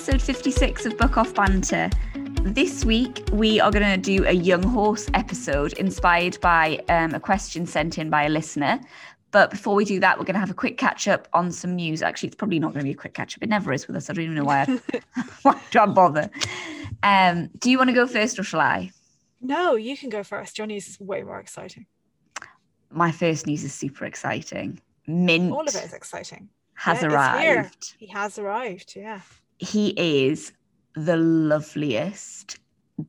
episode 56 of Book Off Banter. This week, we are going to do a young horse episode inspired by um, a question sent in by a listener. But before we do that, we're going to have a quick catch up on some news. Actually, it's probably not going to be a quick catch up. It never is with us. I don't even know why I, why I bother. Um, do you want to go first or shall I? No, you can go first. Johnny's is way more exciting. My first news is super exciting. Mint. All of it is exciting. Has Yeah, arrived. He has arrived. Yeah. He is the loveliest,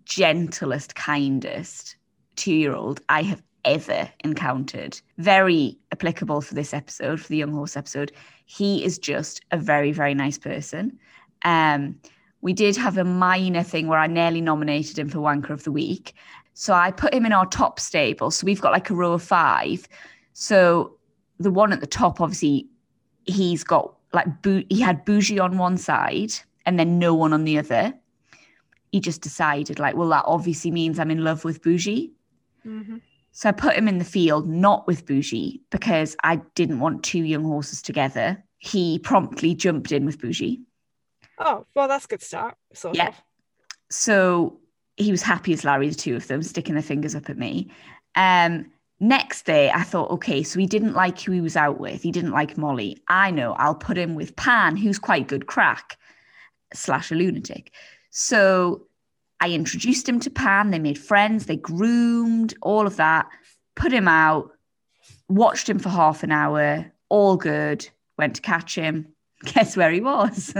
gentlest, kindest two year old I have ever encountered. Very applicable for this episode, for the Young Horse episode. He is just a very, very nice person. Um, we did have a minor thing where I nearly nominated him for Wanker of the Week. So I put him in our top stable. So we've got like a row of five. So the one at the top, obviously, he's got like he had bougie on one side and then no one on the other. He just decided like, well, that obviously means I'm in love with bougie. Mm-hmm. So I put him in the field not with bougie because I didn't want two young horses together. He promptly jumped in with bougie. Oh, well, that's a good start. Sort Yeah. of. So he was happy as Larry, the two of them, sticking their fingers up at me. Um, next day, I thought, okay, so he didn't like who he was out with. He didn't like Molly. I know, I'll put him with Pan, who's quite good crack, slash a lunatic. So I introduced him to Pan. They made friends, they groomed, all of that, put him out, watched him for half an hour, all good, went to catch him. Guess where he was?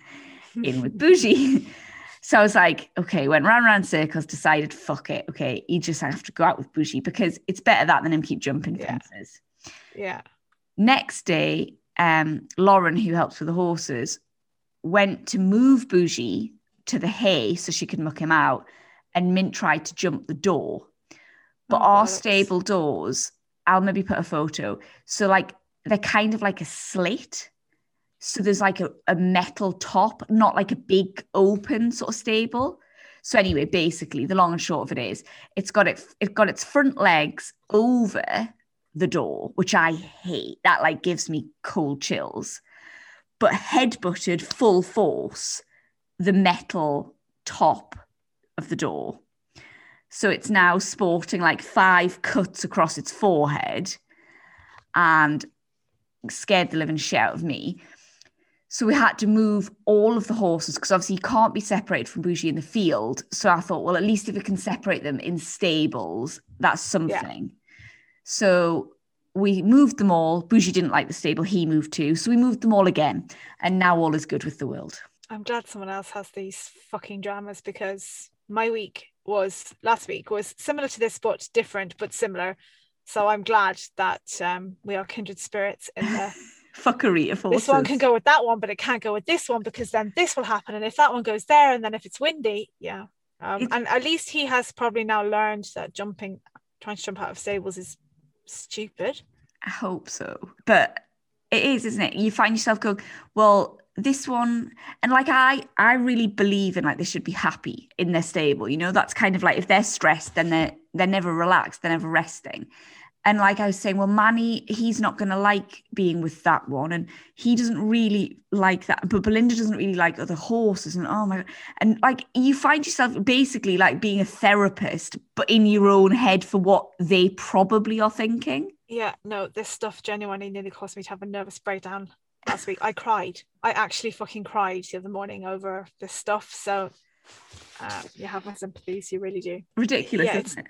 in with bougie. So I was like, okay, went round round circles, decided, fuck it. Okay, you just have to go out with bougie because it's better that than him keep jumping Yeah. fences. Yeah. Next day, um, Lauren, who helps with the horses, went to move bougie to the hay so she could muck him out. And Mint tried to jump the door. But Oh, our stable doors, I'll maybe put a photo. So like they're kind of like a slit. So there's like a, a metal top, not like a big open sort of stable. So anyway, basically, the long and short of it is, it's got it, it got its front legs over the door, which I hate. That like gives me cold chills. But head butted full force the metal top of the door. So it's now sporting like five cuts across its forehead and scared the living shit out of me. So we had to move all of the horses because obviously you can't be separated from Bougie in the field. So I thought, well, at least if we can separate them in stables, that's something. So we moved them all. Bougie didn't like the stable, he moved too. So we moved them all again. And now all is good with the world. I'm glad someone else has these fucking dramas because my week was last week was similar to this, but different, but similar. So I'm glad that um, we are kindred spirits in the Fuckery of horses. this one can go with that one, but it can't go with this one because then this will happen. And if that one goes there, and then if it's windy, yeah. Um, It's- and at least he has probably now learned that jumping, trying to jump out of stables is stupid. I hope so. But it is, isn't it? You find yourself going, well, this one, and like I, I really believe in like they should be happy in their stable. You know, that's kind of like if they're stressed, then they're they're never relaxed, they're never resting. And like I was saying, well, Manny, he's not going to like being with that one, and he doesn't really like that. But Belinda doesn't really like other horses, and oh my god, and like you find yourself basically like being a therapist, but in your own head for what they probably are thinking. Yeah, no, this stuff genuinely nearly caused me to have a nervous breakdown last week. I cried. I actually fucking cried the other morning over this stuff. So uh, you have my sympathies, you really do. Ridiculous, Yeah, isn't it?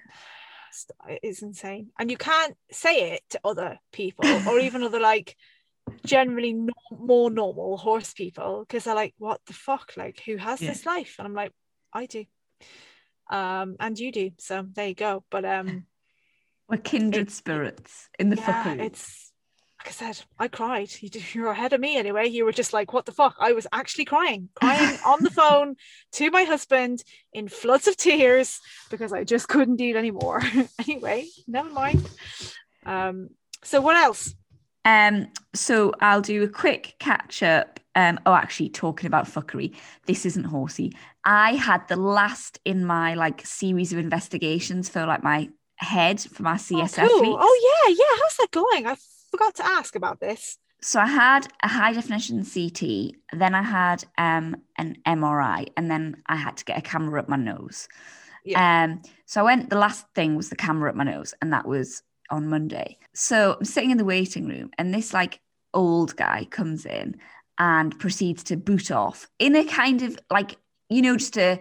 It's insane. And you can't say it to other people or even other like generally no- more normal horse people because they're like, what the fuck? Like, who has Yeah. this life? And I'm like, I do. Um, and you do. So there you go. But um We're kindred It- spirits in the yeah, fuckery. it's like I said, I cried. You did, you're ahead of me anyway. You were just like, what the fuck? I was actually crying, crying on the phone to my husband in floods of tears because I just couldn't it anymore. anyway, never mind. Um, so what else? Um, so I'll do a quick catch up. Um, oh, actually, talking about fuckery, this isn't horsey. I had the last in my like series of investigations for like my head for my CSF. oh, cool. oh yeah, yeah. How's that going? I forgot to ask about this. so I had a high definition CT, then I had um, an MRI, and then I had to get a camera up my nose. Yeah. Um, so I went, the last thing was the camera up my nose, and that was on Monday. So I'm sitting in the waiting room, and this like old guy comes in and proceeds to boot off in a kind of like, you know, just a,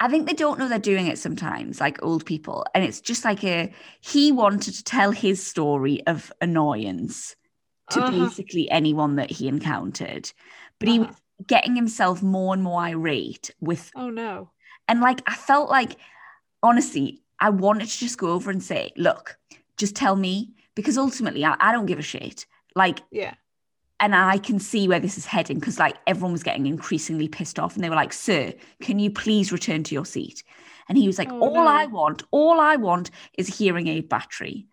I think they don't know they're doing it sometimes, like old people. And it's just like a, he wanted to tell his story of annoyance to Uh-huh. basically anyone that he encountered. But he Uh-huh. was getting himself more and more irate with Oh no. and like I felt like honestly, I wanted to just go over and say, look, just tell me because ultimately I, I don't give a shit. Like Yeah. And I can see where this is heading because like everyone was getting increasingly pissed off and they were like, Sir, can you please return to your seat? And he was like, Oh, All no. I want, all I want is a hearing aid battery.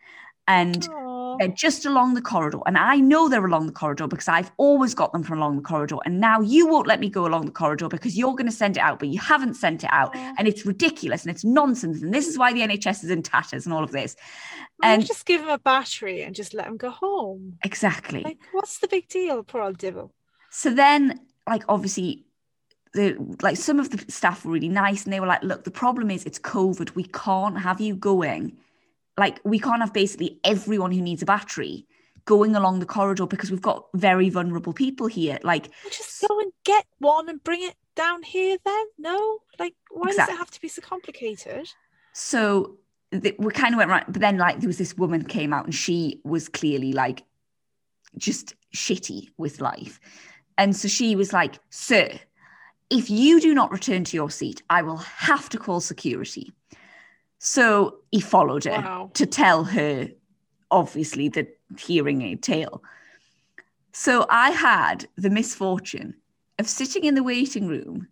And Aw. they're just along the corridor. And I know they're along the corridor because I've always got them from along the corridor. And now you won't let me go along the corridor because you're going to send it out, but you haven't sent it out. Aw. And it's ridiculous and it's nonsense. And this is why the NHS is in tatters and all of this. And just give them a battery and just let them go home. exactly. Like, what's the big deal, poor old devil? So then, like, obviously, the like some of the staff were really nice and they were like, look, the problem is it's COVID. We can't have you going. Like, we can't have basically everyone who needs a battery going along the corridor because we've got very vulnerable people here. Like, Well, just go and get one and bring it down here then? No? Like, why does it have to be so complicated? so th- we kind of went right, but then like there was this woman came out and she was clearly like just shitty with life. And so she was like, Sir, if you do not return to your seat, I will have to call security. So he followed her Wow. to tell her, obviously, the hearing aid tale. So I had the misfortune of sitting in the waiting room.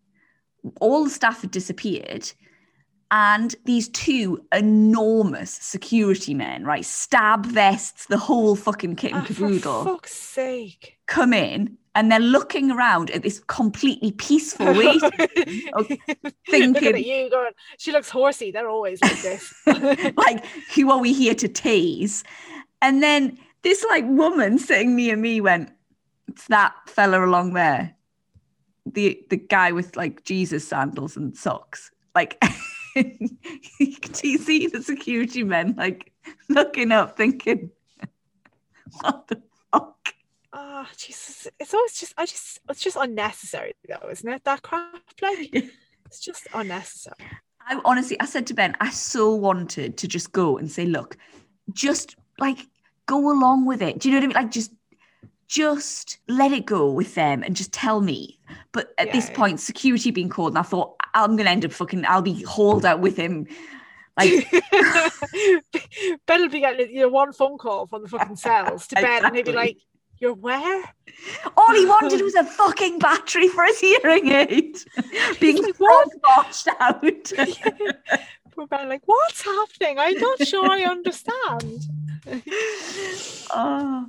All the staff had disappeared. And these two enormous security men, right, stab vests, the whole fucking kit and Ah, for fuck's sake. come in and they're looking around at this completely peaceful waiting thinking- at you going, she looks horsey. They're always like this. like, who are we here to tease? And then this like woman sitting near me went, It's that fella along there. The the guy with like Jesus sandals and socks. Like do you see the security men like looking up thinking, What the fuck? Ah, Jesus. It's always just, I just, it's just unnecessary though, isn't it? That crap. Like, it's just unnecessary. I honestly, I said to Ben, I so wanted to just go and say, look, just like go along with it. Do you know what I mean? Like just, just let it go with them and just tell me. But at this Yeah. point, security being called, and I thought I'm gonna end up fucking, I'll be hauled out with him. Like, Ben will be getting you know, one phone call from the fucking cells to bed, and he'd be like, "You're where?" all he wanted was a fucking battery for his hearing aid, being botched out. Ben, like, "What's happening? I'm not sure I understand." oh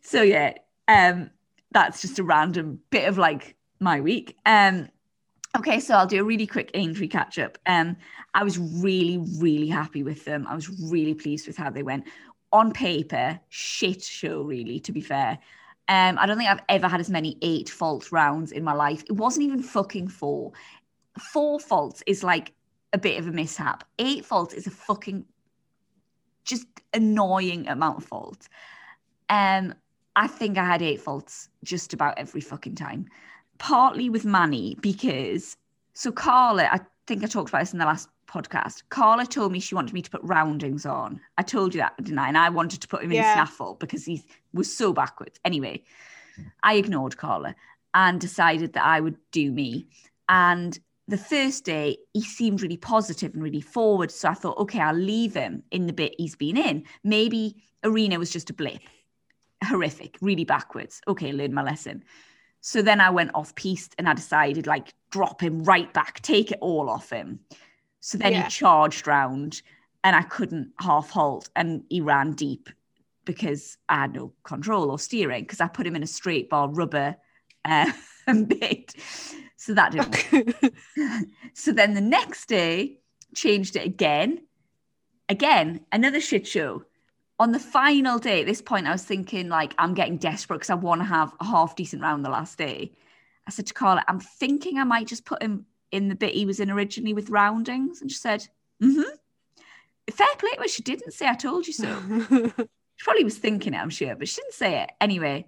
so yeah um that's just a random bit of like my week um okay so i'll do a really quick Aintree catch up um i was really really happy with them i was really pleased with how they went on paper shit show really to be fair um i don't think i've ever had as many eight fault rounds in my life it wasn't even fucking four four faults is like a bit of a mishap eight faults is a fucking just annoying amount of faults. Um, I think I had eight faults just about every fucking time. Partly with Manny because so Carla, I think I talked about this in the last podcast. Carla told me she wanted me to put roundings on. I told you that, didn't I? And I wanted to put him in snaffle because he was so backwards. Anyway, I ignored Carla and decided that I would do me. And the first day, he seemed really positive and really forward. So I thought, okay, I'll leave him in the bit he's been in. Maybe Arena was just a blip. Horrific, really backwards. Okay, learn my lesson. So then I went off piste and I decided, like, drop him right back, take it all off him. So then Yeah. he charged round and I couldn't half halt and he ran deep because I had no control or steering because I put him in a straight bar rubber uh, bit. So that didn't work. So then the next day, changed it again. Again, another shit show. On the final day, at this point, I was thinking like I'm getting desperate because I want to have a half decent round the last day. I said to Carla, I'm thinking I might just put him in the bit he was in originally with roundings. And she said, mm-hmm. Fair play to her. She didn't say I told you so. she probably was thinking it, I'm sure, but she didn't say it. Anyway,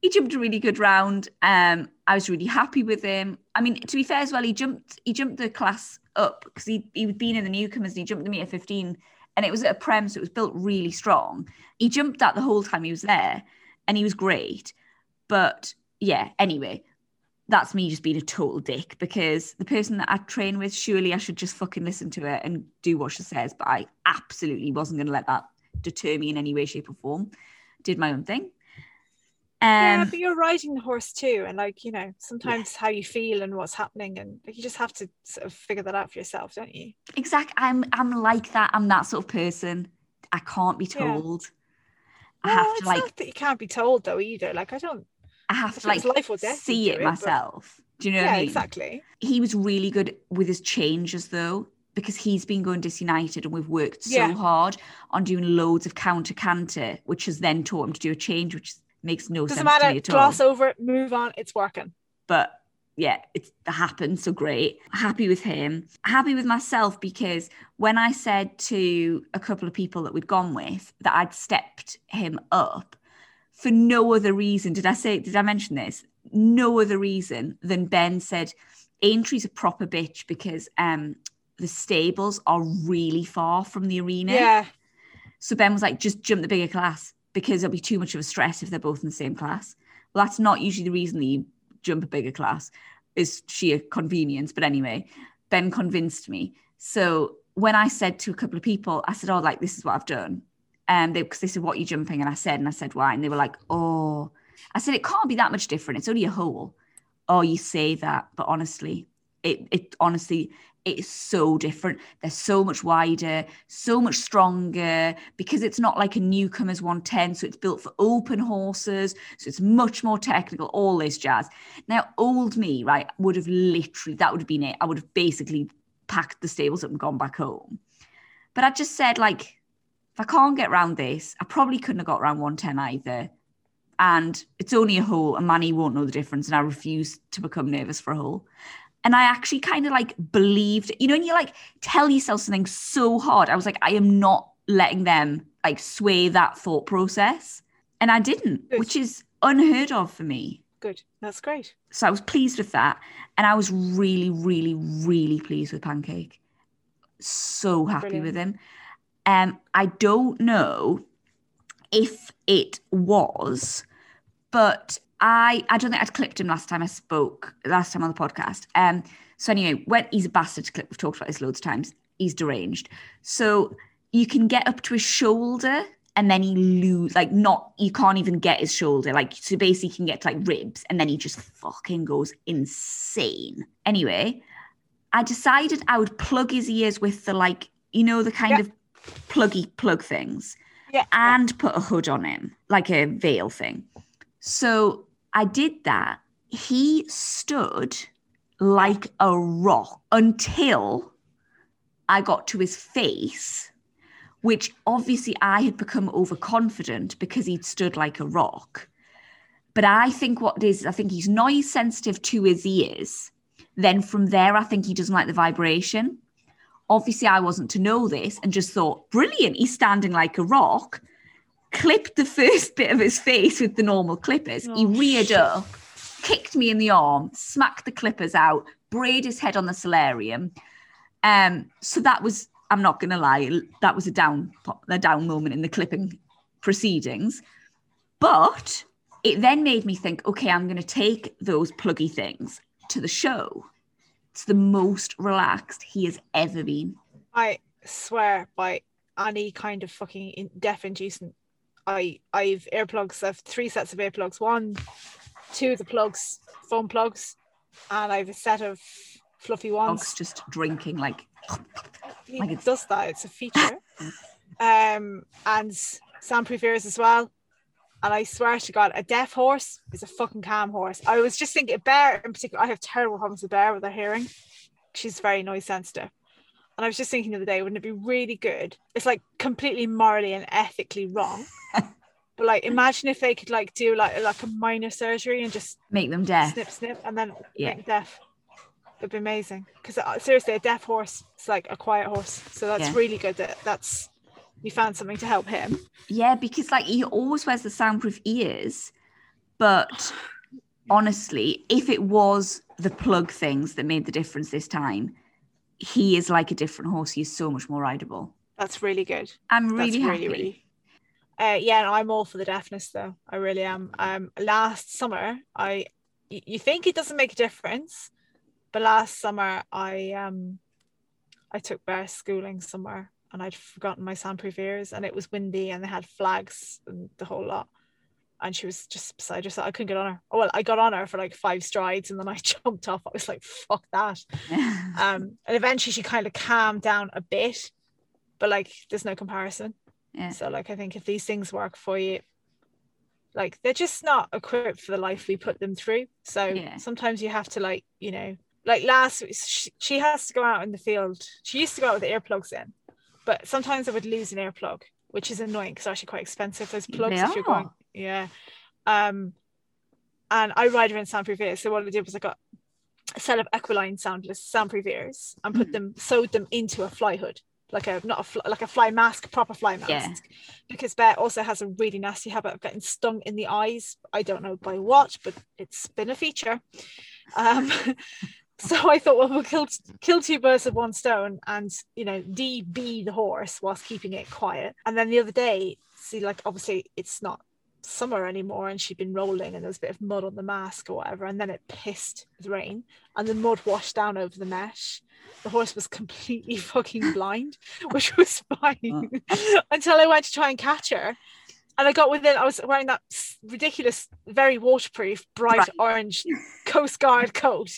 he jumped a really good round. Um, I was really happy with him. I mean, to be fair as well, he jumped he jumped the class up because he he'd been in the newcomers and he jumped the meter 15 and it was at a prem, so it was built really strong. He jumped that the whole time he was there and he was great. But yeah, anyway, that's me just being a total dick because the person that I train with, surely I should just fucking listen to her and do what she says. But I absolutely wasn't going to let that deter me in any way, shape, or form. Did my own thing. Um, yeah, but you're riding the horse too, and like you know, sometimes yeah. how you feel and what's happening, and like you just have to sort of figure that out for yourself, don't you? Exactly. I'm I'm like that. I'm that sort of person. I can't be told. Yeah. I have to like. that you can't be told though either. Like I don't. I have to like life or death see it, it myself. But... Do you know yeah, what I mean? Exactly. He was really good with his changes though, because he's been going disunited and we've worked so yeah. hard on doing loads of counter canter, which has then taught him to do a change, which makes no Doesn't sense matter. to me at Gloss over it, move on, it's working. But yeah, it's happened. So great. Happy with him. Happy with myself because when I said to a couple of people that we'd gone with that I'd stepped him up for no other reason, did I say, did I mention this? No other reason than Ben said, Aintree's a proper bitch because um the stables are really far from the arena. Yeah. So Ben was like, just jump the bigger class because it'll be too much of a stress if they're both in the same class. Well, that's not usually the reason that you jump a bigger class, is sheer convenience. But anyway, Ben convinced me. So when I said to a couple of people, I said, Oh, like this is what I've done. And um, they because they said, What are you jumping? And I said, and I said, why? And they were like, Oh, I said, it can't be that much different. It's only a hole. Oh, you say that, but honestly, it it honestly it's so different. They're so much wider, so much stronger because it's not like a newcomer's 110. So it's built for open horses. So it's much more technical, all this jazz. Now, old me, right, would have literally, that would have been it. I would have basically packed the stables up and gone back home. But I just said, like, if I can't get around this, I probably couldn't have got around 110 either. And it's only a hole, and Manny won't know the difference. And I refuse to become nervous for a hole. And I actually kind of like believed, you know, and you like tell yourself something so hard. I was like, I am not letting them like sway that thought process. And I didn't, Good. which is unheard of for me. Good. That's great. So I was pleased with that. And I was really, really, really pleased with Pancake. So happy Brilliant. with him. Um, I don't know if it was, but I I don't think I'd clipped him last time I spoke, last time on the podcast. Um, so anyway, when he's a bastard to clip, we've talked about this loads of times. He's deranged. So you can get up to his shoulder and then he lose like not you can't even get his shoulder. Like so basically he can get to like ribs and then he just fucking goes insane. Anyway, I decided I would plug his ears with the like, you know, the kind yeah. of pluggy plug things. Yeah. And put a hood on him, like a veil thing. So I did that. He stood like a rock until I got to his face, which obviously I had become overconfident because he'd stood like a rock. But I think what it is, I think he's noise sensitive to his ears. Then from there, I think he doesn't like the vibration. Obviously, I wasn't to know this and just thought, brilliant, he's standing like a rock clipped the first bit of his face with the normal clippers. Oh, he reared up, kicked me in the arm, smacked the clippers out, braid his head on the solarium. Um, so that was, I'm not gonna lie, that was a down a down moment in the clipping proceedings. But it then made me think, okay, I'm gonna take those pluggy things to the show. It's the most relaxed he has ever been. I swear by any kind of fucking deaf inducing I I've earplugs. I've three sets of earplugs. One, two of the plugs, phone plugs, and I have a set of fluffy ones. Dogs just drinking like. He like does that. It's a feature. um, and soundproof ears as well. And I swear to God, a deaf horse is a fucking calm horse. I was just thinking, a Bear in particular, I have terrible problems with Bear with her hearing. She's very noise sensitive. And I was just thinking the other day, wouldn't it be really good? It's like completely morally and ethically wrong. but like imagine if they could like do like like a minor surgery and just Make them deaf. snip snip and then Yeah. make deaf. It'd be amazing. Because uh, seriously, a deaf horse is like a quiet horse. So that's Yeah. really good that that's you found something to help him. Yeah, because like he always wears the soundproof ears, but honestly, if it was the plug things that made the difference this time, he is like a different horse. He's so much more rideable. That's really good. I'm That's really happy. really, really. Uh, yeah, no, I'm all for the deafness though. I really am. Um, last summer, I y- you think it doesn't make a difference, but last summer I um I took Bear schooling somewhere and I'd forgotten my soundproof ears and it was windy and they had flags and the whole lot. And she was just beside herself. I couldn't get on her. Oh, well, I got on her for like five strides and then I jumped off. I was like, fuck that. Um, and eventually she kind of calmed down a bit, but like there's no comparison. yeah. So like I think if these things work for you, like they're just not equipped for the life we put them through. So Yeah. sometimes you have to like, you know, like last week she, she has to go out in the field. She used to go out with earplugs in, but sometimes I would lose an earplug, which is annoying because actually quite expensive. Those plugs They if you're going. Yeah. Um, and I ride her in soundproof ears. So what I did was I got a set of Equiline soundless soundproof ears and put Mhm. them sewed them into a fly hood, like a not a fly, like a fly mask, proper fly mask. Yeah. Because Bear also has a really nasty habit of getting stung in the eyes. I don't know by what, but it's been a feature. Um, so I thought, well, we'll kill kill two birds with one stone, and you know, DB the horse whilst keeping it quiet. And then the other day, see, like obviously it's not summer anymore and she'd been rolling and there was a bit of mud on the mask or whatever and then it pissed with rain and the mud washed down over the mesh. The horse was completely fucking blind which was fine. Until i went to try and catch her and i got within i was wearing that ridiculous very waterproof bright Right. orange coast guard coat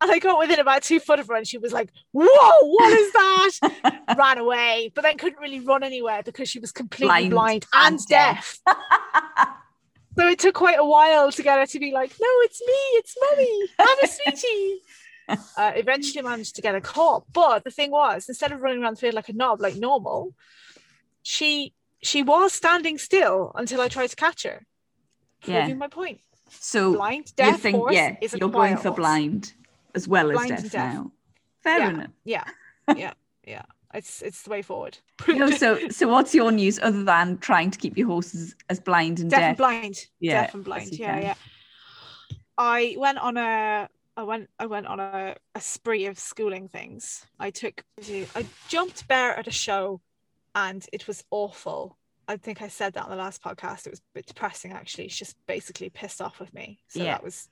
and i got within about two foot of her and she was like whoa what is that ran away but then couldn't really run anywhere because she was completely Blind blind, and and deaf so it took quite a while to get her to be like, no, it's me, it's mummy, I'm a sweetie. uh, eventually managed to get her caught. But the thing was, instead of running around the field like a knob, like normal, she she was standing still until I tried to catch her. Yeah. Proving my point. So Blind, deaf think, horse yeah, is a you're going for blind as well as deaf, deaf. now. Fair Yeah. enough. Yeah, yeah, yeah. It's it's the way forward. No, so so what's your news other than trying to keep your horses as blind and deaf deaf? and blind Yeah, deaf and blind yeah can. yeah i went on a i went i went on a, a spree of schooling things i took i jumped bear at a show and it was awful i think i said that on the last podcast it was a bit depressing actually she's just basically pissed off with me so Yeah. that was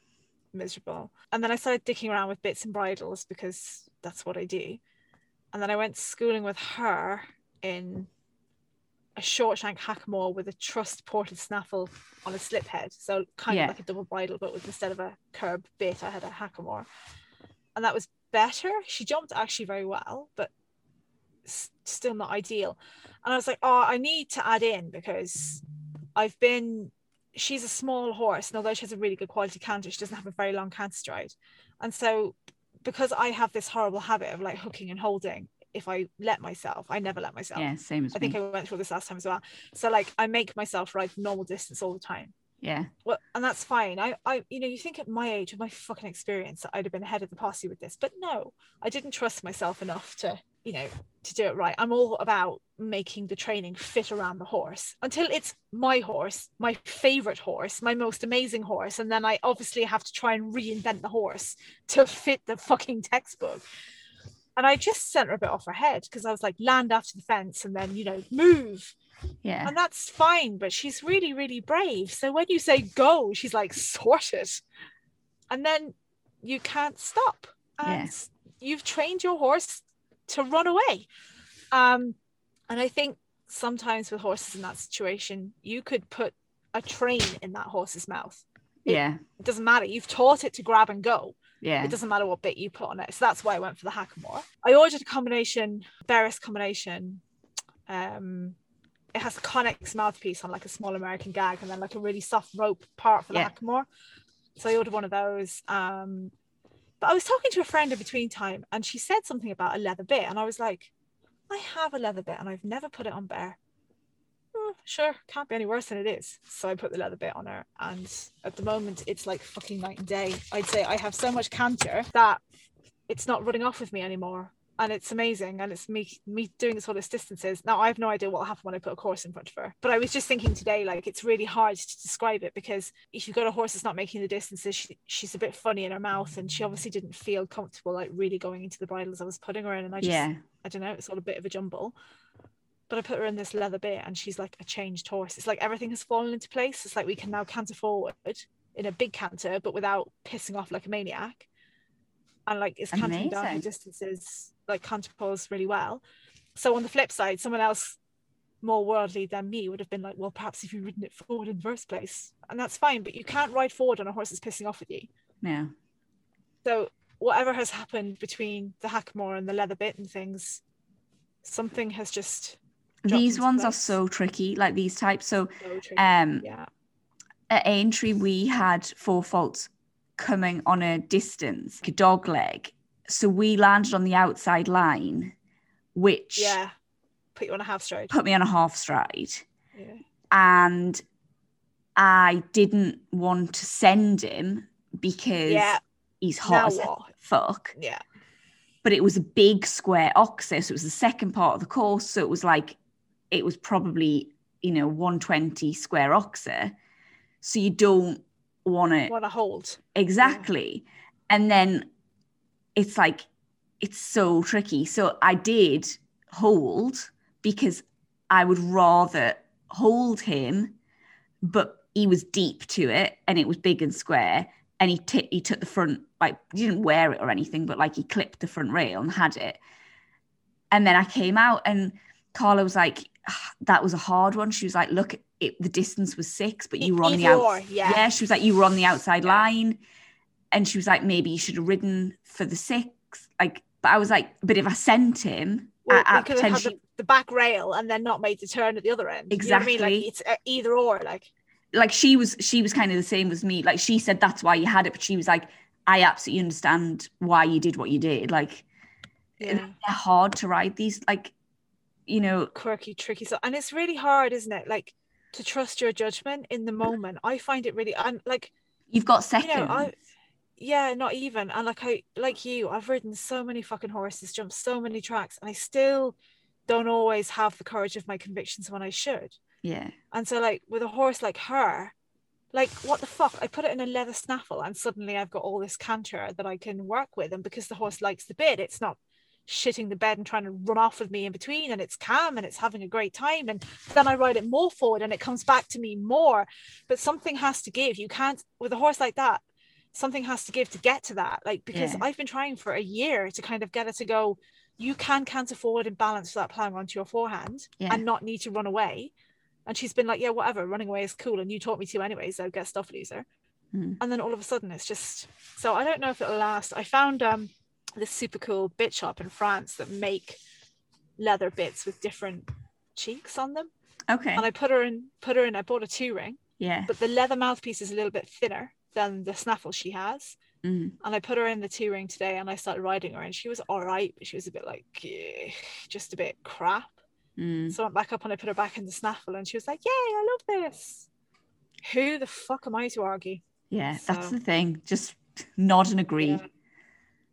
miserable and then i started dicking around with bits and bridles because that's what i do and then i went schooling with her in a short shank hackamore with a trust ported snaffle on a slip head. So kind Yeah. of like a double bridle, but with instead of a curb bit, I had a hackamore. And that was better. She jumped actually very well, but still not ideal. And I was like, oh, I need to add in because I've been she's a small horse, and although she has a really good quality canter, she doesn't have a very long canter stride. And so because I have this horrible habit of like hooking and holding, if I let myself, I never let myself. Yeah, same as I think. I went through this last time as well. So like I make myself ride normal distance all the time. yeah, Well, and that's fine. I, I, you know, you think at my age, with my fucking experience, that I'd have been ahead of the posse with this, but no, I didn't trust myself enough to, you know, to do it right. I'm all about making the training fit around the horse until it's my horse, my favorite horse, my most amazing horse, and then I obviously have to try and reinvent the horse to fit the fucking textbook. And I just sent her a bit off her head because I was like, land after the fence and then, you know, move. Yeah, and that's fine but she's really really brave. So when you say go she's like sorted and then you can't stop. And you've trained your horse to run away um and i think sometimes with horses in that situation you could put a train in that horse's mouth it- yeah, it doesn't matter you've taught it to grab and go yeah. it doesn't matter what bit you put on it. So that's why I went for the hackamore. I ordered a combination, Beres combination. Um, it has a Connex mouthpiece on like a small American gag and then like a really soft rope part for the Yeah. hackamore. So I ordered one of those. Um, But I was talking to a friend in between time and she said something about a leather bit. And I was like, I have a leather bit and I've never put it on Bear. Oh, hmm, sure, can't be any worse than it is. So I put the leather bit on her. And at the moment, it's like fucking night and day. I'd say I have so much canter that it's not running off with me anymore and it's amazing and it's me me doing this all this distances. Now i have no idea what will happen when i put a horse in front of her but i was just thinking today like it's really hard to describe it because if you've got a horse that's not making the distances she, she's a bit funny in her mouth and she obviously didn't feel comfortable like really going into the bridles i was putting her in and i just Yeah. i don't know it's all a bit of a jumble. But i put her in this leather bit and she's like a changed horse. It's like everything has fallen into place. It's like we can now canter forward in a big canter but without pissing off like a maniac. And like it's cantering down distances like canter pause really well so on the flip side someone else more worldly than me would have been like well perhaps if you'd ridden it forward in the first place and that's fine but you can't ride forward on a horse that's pissing off at you Yeah. so whatever has happened between the hackamore and the leather bit and things something has just These ones are so tricky, like these types. So so um yeah at Aintree we had four faults coming on a distance, like a dog leg. So we landed on the outside line, which yeah put you on a half stride put me on a half stride. yeah And I didn't want to send him because yeah he's hot as fuck. yeah But it was a big square oxer, so it was the second part of the course. So it was like it was probably, you know, 120 square oxer. So you don't want to want to hold Exactly. And then it's like, it's so tricky. So I did hold because I would rather hold him, but he was deep to it and it was big and square. And he, t- he took the front, like, he didn't wear it or anything, but like he clipped the front rail and had it. And then I came out and Carla was like, "Ah, that was a hard one. She was like, look, it, the distance was six, but you were on the yeah. yeah, she was like, you were on the outside Yeah. line. And she was like, maybe you should have ridden for the six. Like, but I was like, but if I sent him well, at, at we could have had potentially, the, the back rail and then not made the turn at the other end you know I mean? Exactly. like it's uh, either or like like she was, she was kind of the same as me. Like she said that's why you had it, but she was like, I absolutely understand why you did what you did. Like, yeah. they're hard to ride these. Like, you know, quirky, tricky stuff. And it's really hard, isn't it? Like to trust your judgment in the moment. I find it really and like you've got you seconds. know, I yeah, not even. And like I like you, I've ridden so many fucking horses, jumped so many tracks, and I still don't always have the courage of my convictions when I should. yeah, And so like with a horse like her, like what the fuck? I put it in a leather snaffle and suddenly I've got all this canter that I can work with. And because the horse likes the bit, it's not shitting the bed and trying to run off with me in between and it's calm and it's having a great time and then I ride it more forward and it comes back to me more but something has to give you can't with a horse like that something has to give to get to that like because Yeah. I've been trying for a year to kind of get her to go you can canter forward and balance without plowing onto your forehand Yeah. and not need to run away. And she's been like yeah whatever running away is cool and you taught me to anyway so get stuff loser. Mm. and then all of a sudden it's just so I don't know if it'll last. I found um this super cool bit shop in France that make leather bits with different cheeks on them. Okay, and I put her in put her in I bought a two ring yeah, but the leather mouthpiece is a little bit thinner than the snaffle she has mm. and I put her in the two ring today and I started riding her and she was all right but she was a bit like "Eh," just a bit crap Mm. so I went back up and I put her back in the snaffle and she was like yay I love this who the fuck am I to argue yeah. That's the thing. Just nod and agree. Yeah.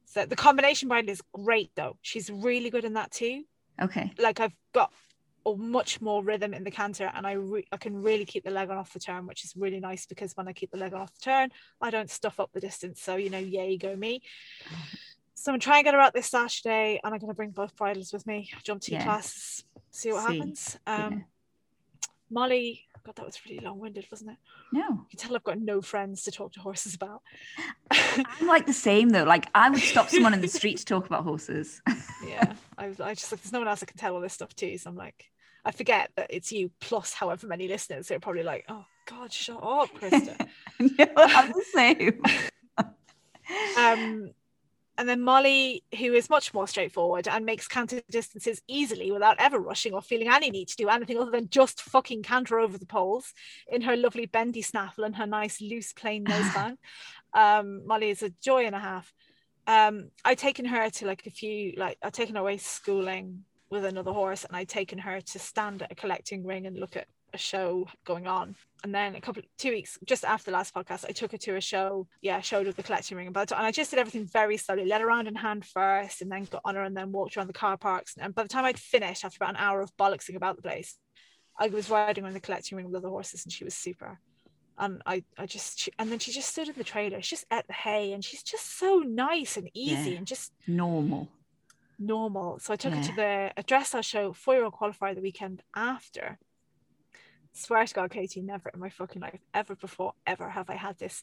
so the combination bridle is great though she's really good in that too Okay, like I've got a much more rhythm in the canter and I re- I can really keep the leg on off the turn which is really nice because when I keep the leg on off the turn I don't stuff up the distance so you know yay go me so I'm trying to get her out this Saturday and I'm going to bring both bridles with me jump two Yeah. classes see what See. happens um Yeah. Molly God that was really long-winded wasn't it no. you can tell I've got no friends to talk to horses about I'm like the same though. Like I would stop someone in the street to talk about horses. yeah I, was- I just like there's no one else I can tell all this stuff to so I'm like I forget that it's you plus however many listeners they're probably like oh god shut up Krista. No, I'm the same. um and then Molly who is much more straightforward and makes canter distances easily without ever rushing or feeling any need to do anything other than just fucking canter over the poles in her lovely bendy snaffle and her nice loose plain noseband um Molly is a joy and a half. Um I'd taken her to like a few like I'd taken her away schooling with another horse and I'd taken her to stand at a collecting ring and look at a show going on. And then a couple two weeks just after the last podcast, I took her to a show, yeah, showed her the collecting ring. But and I just did everything very slowly, led around in hand first, and then got on her and then walked around the car parks. And by the time I'd finished, after about an hour of bollocksing about the place, I was riding on the collecting ring with other horses, and she was super. And I, I just, she, and then she just stood in the trailer. She just ate the hay, and she's just so nice and easy Yeah. and just Normal. Normal. So I took her to Yeah. the a dressage show four year old qualifier the weekend after. Swear to God, Katie, never in my fucking life, ever before, ever have I had this.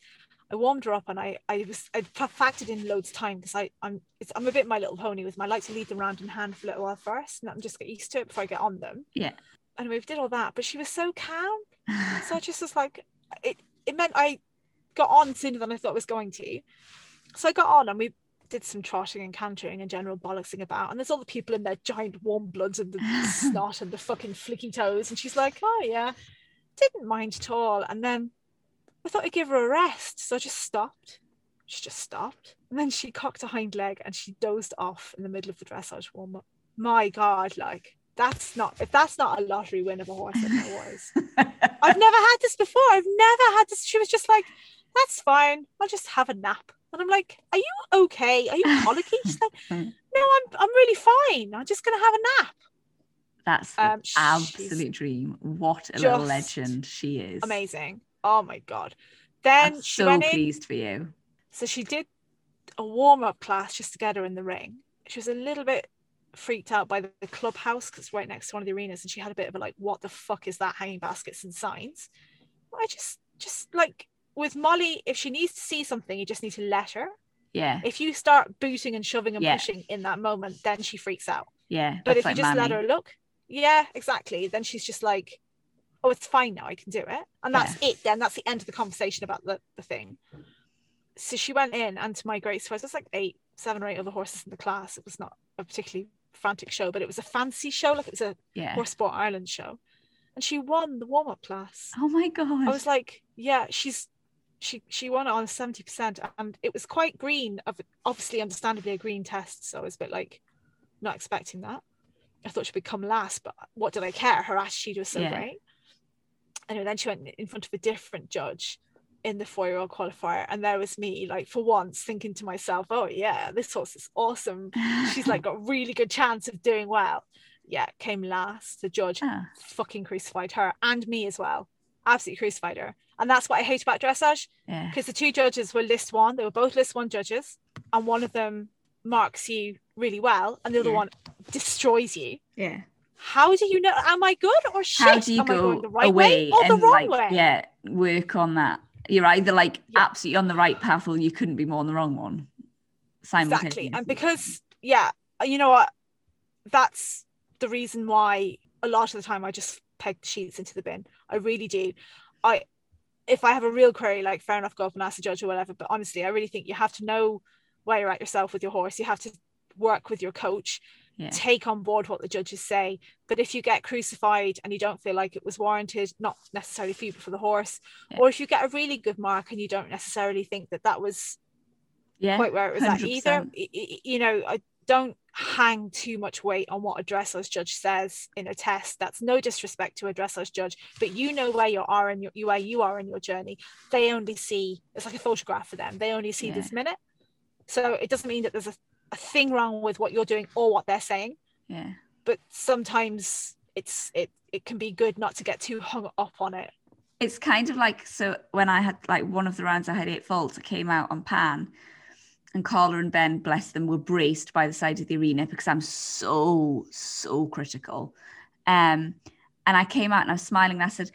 I warmed her up and I I was I factored in loads of time because I I'm it's, I'm a bit my little pony with my I like to lead them around in hand for a little while first and them just get used to it before I get on them. Yeah. And we did all that, but she was so calm. So I just was like, it, it meant I got on sooner than I thought I was going to. So I got on and we did some trotting and cantering and general bollocksing about. And there's all the people in their giant warm bloods and the snot and the fucking flicky toes. And she's like, oh yeah, didn't mind at all. And then I thought I'd give her a rest. So I just stopped. She just stopped. And then she cocked a hind leg and she dozed off in the middle of the dressage warm up. My God, like that's not if that's not a lottery win of a horse, I don't know what is. I've never had this before. I've never had this. She was just like, that's fine. I'll just have a nap. And I'm like, are you okay? Are you colicky? She's like, no, I'm I'm really fine. I'm just gonna have a nap. That's Um, absolute dream. What a little legend she is. Amazing. Oh my god. Then I'm she so went in. pleased for you. So she did a warm up class just to get her in the ring. She was a little bit freaked out by the, the clubhouse because it's right next to one of the arenas, and she had a bit of a like, what the fuck is that hanging baskets and signs? I just, just like with Molly, if she needs to see something, you just need to let her. Yeah, If you start booting and shoving and Yeah. pushing in that moment, then she freaks out. yeah. But if like you just let her look, yeah, exactly, then she's just like, oh, it's fine now, I can do it. And that's it then. That's the end of the conversation about the, the thing. So she went in, and to my great surprise, there's like eight, seven or eight other horses in the class. It was not a particularly frantic show, but it was a fancy show, like it was a Yeah. Horse Sport Ireland show. And she won the warm up class. Oh my god. I was like, yeah, she's she she won it on 70% and it was quite green of obviously understandably a green test so I was a bit like not expecting that. I thought she'd become last but what did I care? Her attitude was so Yeah. great. Anyway then she went in front of a different judge in the four-year-old qualifier and there was me like for once thinking to myself oh yeah this horse is awesome. She's like got a really good chance of doing well. Yeah came last. The judge Ah, fucking crucified her and me as well. Absolutely crucified her and that's what I hate about dressage yeah. because the two judges were list one they were both list one judges and one of them marks you really well and the other Yeah. one destroys you Yeah. how do you know am i good or shit How do you am go the right away way or the wrong like way yeah work on that? You're either like Yeah. absolutely on the right path or you couldn't be more on the wrong one. Simultaneously. exactly and because yeah you know what that's the reason why a lot of the time i just peg the sheets into the bin i really do i if i have a real query like fair enough go up and ask the judge or whatever but honestly i really think you have to know where you're at yourself with your horse you have to work with your coach yeah. take on board what the judges say. But if you get crucified and you don't feel like it was warranted, not necessarily for you, but for the horse, Yeah. or if you get a really good mark and you don't necessarily think that that was yeah. quite where it was at 100%. either, y- y- you know, I don't hang too much weight on what a dressage judge says in a test. That's no disrespect to a dressage judge, but you know where you are in your you- where you are in your journey. They only see it's like a photograph for them. They only see Yeah. this minute. So it doesn't mean that there's a, a thing wrong with what you're doing or what they're saying Yeah. but sometimes it's it it can be good not to get too hung up on it It's kind of like so when I had like one of the rounds I had eight faults, I came out on pan and Carla and Ben, bless them, were braced by the side of the arena because I'm so, so critical. Um, and I came out and I was smiling and I said,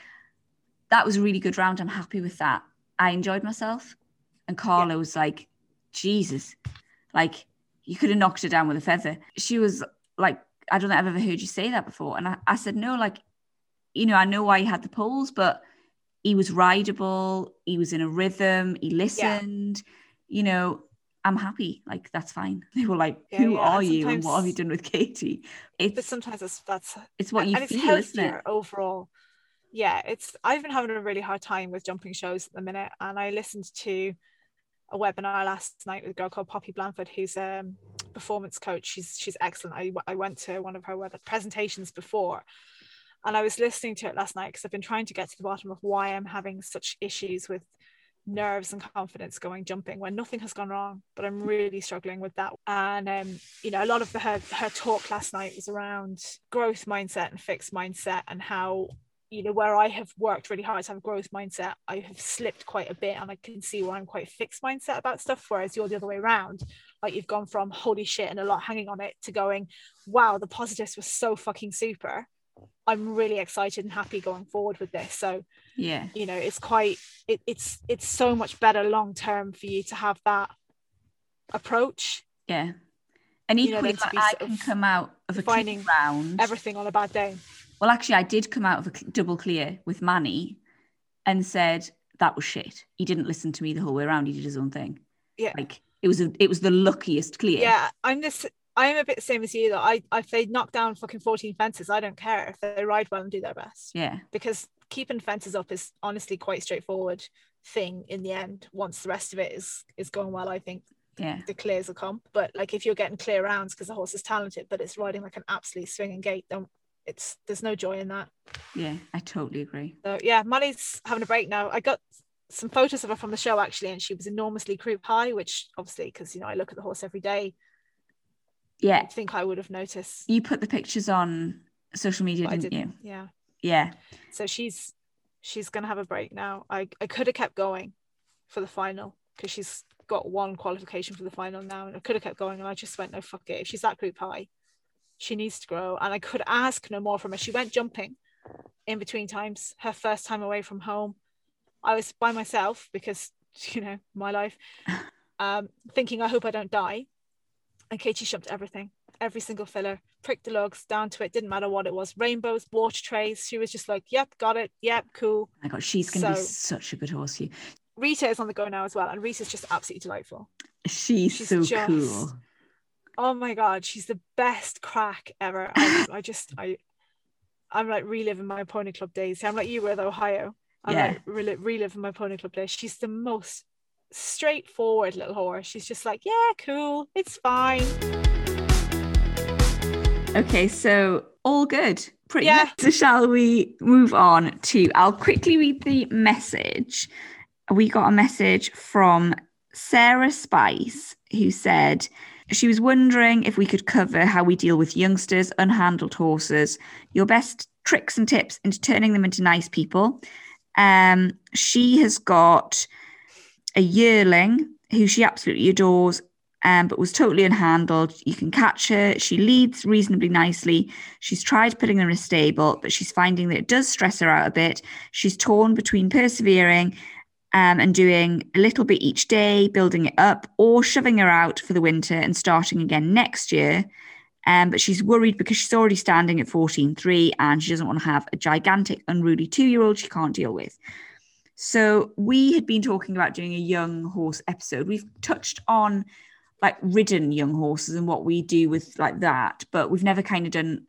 That was a really good round. I'm happy with that. I enjoyed myself. And Carla was like, Jesus, like you could have knocked her down with a feather. She was like, I don't think I've ever heard you say that before. And I, I said, No, like, you know, I know why he had the poles, but he was rideable, he was in a rhythm, he listened, you know, I'm happy. Like, that's fine. They were like, Yeah, Who yeah, are and you and what have you done with Katie? but sometimes that's that's it's what you and it's feel, isn't it? overall yeah it's i've been having a really hard time with jumping shows at the minute and i listened to a webinar last night with a girl called Poppy Blanford, who's a um, performance coach. She's she's excellent. I, I went to one of her web presentations before, and I was listening to it last night because I've been trying to get to the bottom of why I'm having such issues with nerves and confidence going jumping when nothing has gone wrong but i'm really struggling with that. And um you know a lot of the, her her talk last night was around growth mindset and fixed mindset and how you know where i have worked really hard to have a growth mindset i have slipped quite a bit and i can see where i'm quite fixed mindset about stuff whereas you're the other way around. Like you've gone from holy shit and a lot hanging on it to going wow the positives were so fucking super I'm really excited and happy going forward with this. So yeah, you know, it's quite it, it's it's so much better long term for you to have that approach. Yeah. And equally, you know, like I can come out of a finding round everything on a bad day. Well, actually, I did come out of a double clear with Manny and said that was shit. He didn't listen to me the whole way around. He did his own thing. Yeah, like it was a, it was the luckiest clear. Yeah, I'm this I'm a bit the same as you though. I if they knock down fucking 14 fences, I don't care if they ride well and do their best. Yeah. Because keeping fences up is honestly quite straightforward thing in the end. Once the rest of it is is going well, I think yeah the clears will come. But like if you're getting clear rounds because the horse is talented, but it's riding like an absolute swinging gait, then it's there's no joy in that. Yeah, I totally agree. So yeah, Molly's having a break now. I got some photos of her from the show actually, and she was enormously croup high, which obviously because you know I look at the horse every day yeah I think I would have noticed. You put the pictures on social media, didn't, didn't, you? Yeah. Yeah. So she's she's gonna have a break now. I, I could have kept going for the final because she's got one qualification for the final now and I could have kept going and I just went, no fuck it. If she's that croup high, she needs to grow. And I could ask no more from her. She went jumping in between times, her first time away from home. I was by myself because, you know, my life. Um, thinking I hope I don't die and Katie jumped everything, every single filler, pricked the lugs down to it, didn't matter what it was. Rainbows, water trays. She was just like, yep, got it. Yep, cool. Oh my God, she's going to so, be such a good horse. You. Rita is on the go now as well. And Rita's just absolutely delightful. She's, she's so just, cool. Oh my God, she's the best crack ever. I, I just, I, I'm like reliving my pony club days. I'm like you were with Ohio. I'm yeah. like re- reliving my pony club days. She's the most straightforward little horse. She's just like, yeah, cool, it's fine. Okay, so all good. Pretty yeah. So shall we move on to I'll quickly read the message. We got a message from Sarah Spice who said she was wondering if we could cover how we deal with youngsters, unhandled horses, your best tricks and tips into turning them into nice people. Um, she has got a yearling who she absolutely adores, um, but was totally unhandled. You can catch her. She leads reasonably nicely. She's tried putting her in a stable, but she's finding that it does stress her out a bit. She's torn between persevering um, and doing a little bit each day, building it up, or shoving her out for the winter and starting again next year. Um, but she's worried because she's already standing at 14.3 and she doesn't want to have a gigantic, unruly two year old she can't deal with. So we had been talking about doing a young horse episode. We've touched on like ridden young horses and what we do with like that, but we've never kind of done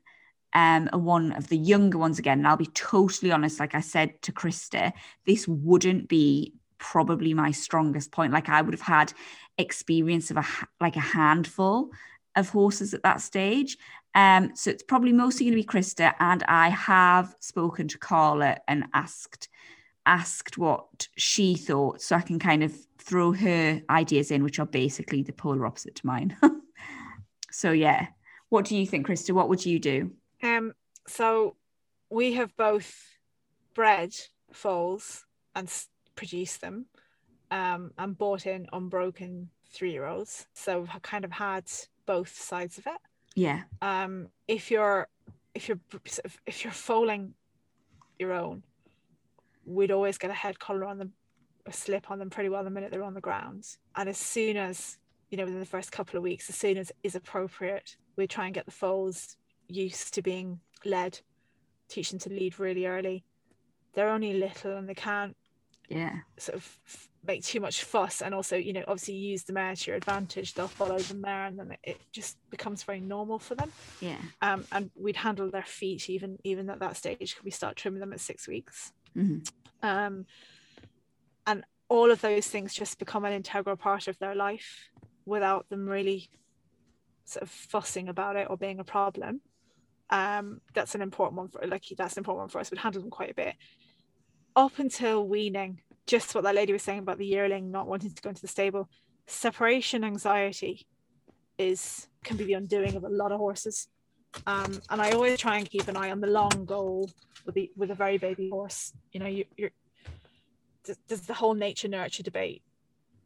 um, a one of the younger ones again. And I'll be totally honest, like I said to Krista, this wouldn't be probably my strongest point. Like I would have had experience of a like a handful of horses at that stage. Um, so it's probably mostly going to be Krista, and I have spoken to Carla and asked asked what she thought so I can kind of throw her ideas in, which are basically the polar opposite to mine. so yeah. What do you think, Krista? What would you do? Um, so we have both bred foals and produced them um, and bought in unbroken three-year-olds. So we've kind of had both sides of it. Yeah. Um, if you're if you're if you're foaling your own, we'd always get a head collar on them, a slip on them pretty well the minute they're on the ground. And as soon as, you know, within the first couple of weeks, as soon as is appropriate, we try and get the foals used to being led, teach them to lead really early. They're only little and they can't yeah. sort of make too much fuss. And also you know obviously use the mare to your advantage they'll follow the mare and then it just becomes very normal for them. Yeah. Um and we'd handle their feet even even at that stage. We start trimming them at six weeks Mm-hmm. Um, and all of those things just become an integral part of their life without them really sort of fussing about it or being a problem. Um that's an important one for like that's an important one for us. We handle them quite a bit. Up until weaning just what that lady was saying about the yearling not wanting to go into the stable separation anxiety is can be the undoing of a lot of horses um, and I always try and keep an eye on the long goal with the with a very baby horse. You know, you, you're there's the whole nature nurture debate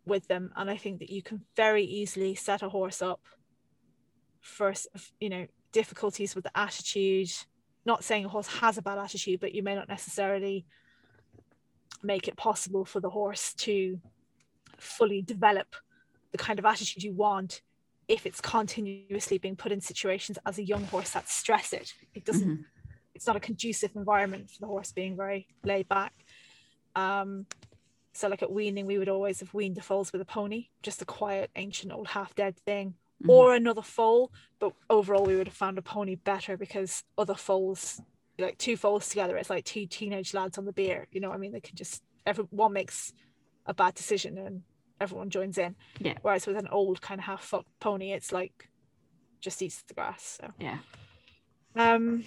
with them, and I think that you can very easily set a horse up for you know difficulties with the attitude. Not saying a horse has a bad attitude, but you may not necessarily make it possible for the horse to fully develop the kind of attitude you want if it's continuously being put in situations as a young horse that stress it it doesn't mm-hmm. it's not a conducive environment for the horse being very laid back um so like at weaning we would always have weaned the foals with a pony just a quiet ancient old half dead thing mm-hmm. or another foal but overall we would have found a pony better because other foals like two foals together it's like two teenage lads on the beer you know what i mean they can just everyone makes a bad decision and everyone joins in. Yeah. Whereas with an old kind of half pony, it's like just eats the grass. So yeah. Um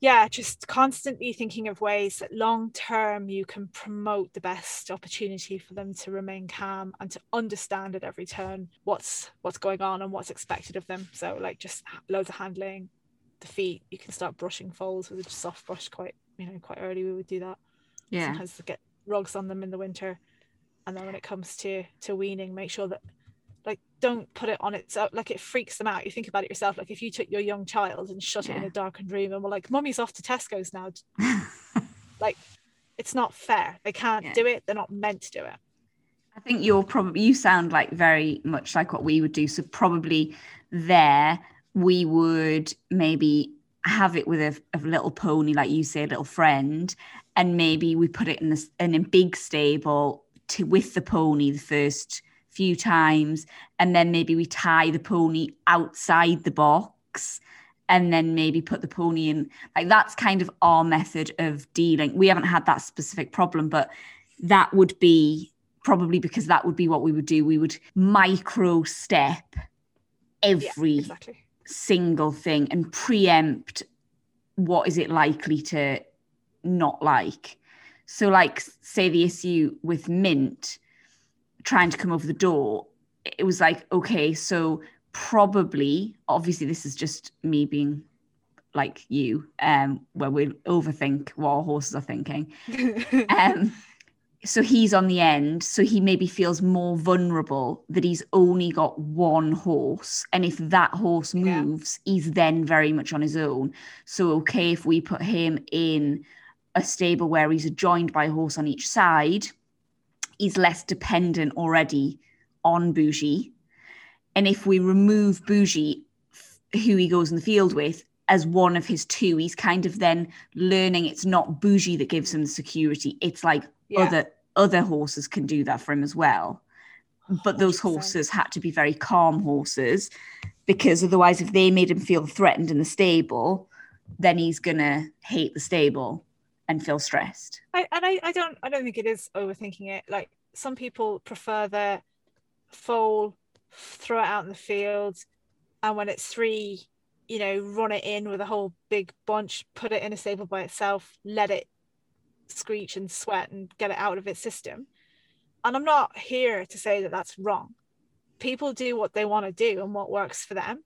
yeah, just constantly thinking of ways that long term you can promote the best opportunity for them to remain calm and to understand at every turn what's what's going on and what's expected of them. So like just loads of handling, the feet. You can start brushing foals with a soft brush quite you know quite early. We would do that. Yeah. Sometimes get rugs on them in the winter and then when it comes to to weaning make sure that like don't put it on its uh, like it freaks them out. You think about it yourself. Like if you took your young child and shut yeah. it in a darkened room and were like mummy's off to tesco's now. Like it's not fair. They can't yeah. do it. They're not meant to do it. I think you're probably you sound like very much like what we would do. So probably there we would maybe have it with a, a, little pony, like you say, a little friend, and maybe we put it in this in a big stable to with the pony the first few times and then maybe we tie the pony outside the box and then maybe put the pony in like that's kind of our method of dealing. We haven't had that specific problem but that would be probably because that would be what we would do. We would micro step every yeah, exactly. single thing and preempt what is it likely to not like so, like, say the issue with Mint trying to come over the door, it was like, okay, so probably, obviously, this is just me being like you, um, where we overthink what our horses are thinking. um, so he's on the end, so he maybe feels more vulnerable that he's only got one horse, and if that horse moves, yeah. he's then very much on his own. So okay, if we put him in a stable where he's joined by a horse on each side, he's less dependent already on Bougie. And if we remove Bougie, who he goes in the field with, as one of his two, he's kind of then learning it's not Bougie that gives him the security. It's like yeah. other other horses can do that for him as well. But oh, those horses had to be very calm horses because otherwise, if they made him feel threatened in the stable, then he's gonna hate the stable and feel stressed. I, and I, I don't I don't think it is overthinking it. Like some people prefer the foal, throw it out in the field, and when it's three, you know, run it in with a whole big bunch, put it in a stable by itself, let it screech and sweat and get it out of its system. And I'm not here to say that that's wrong. People do what they want to do and what works for them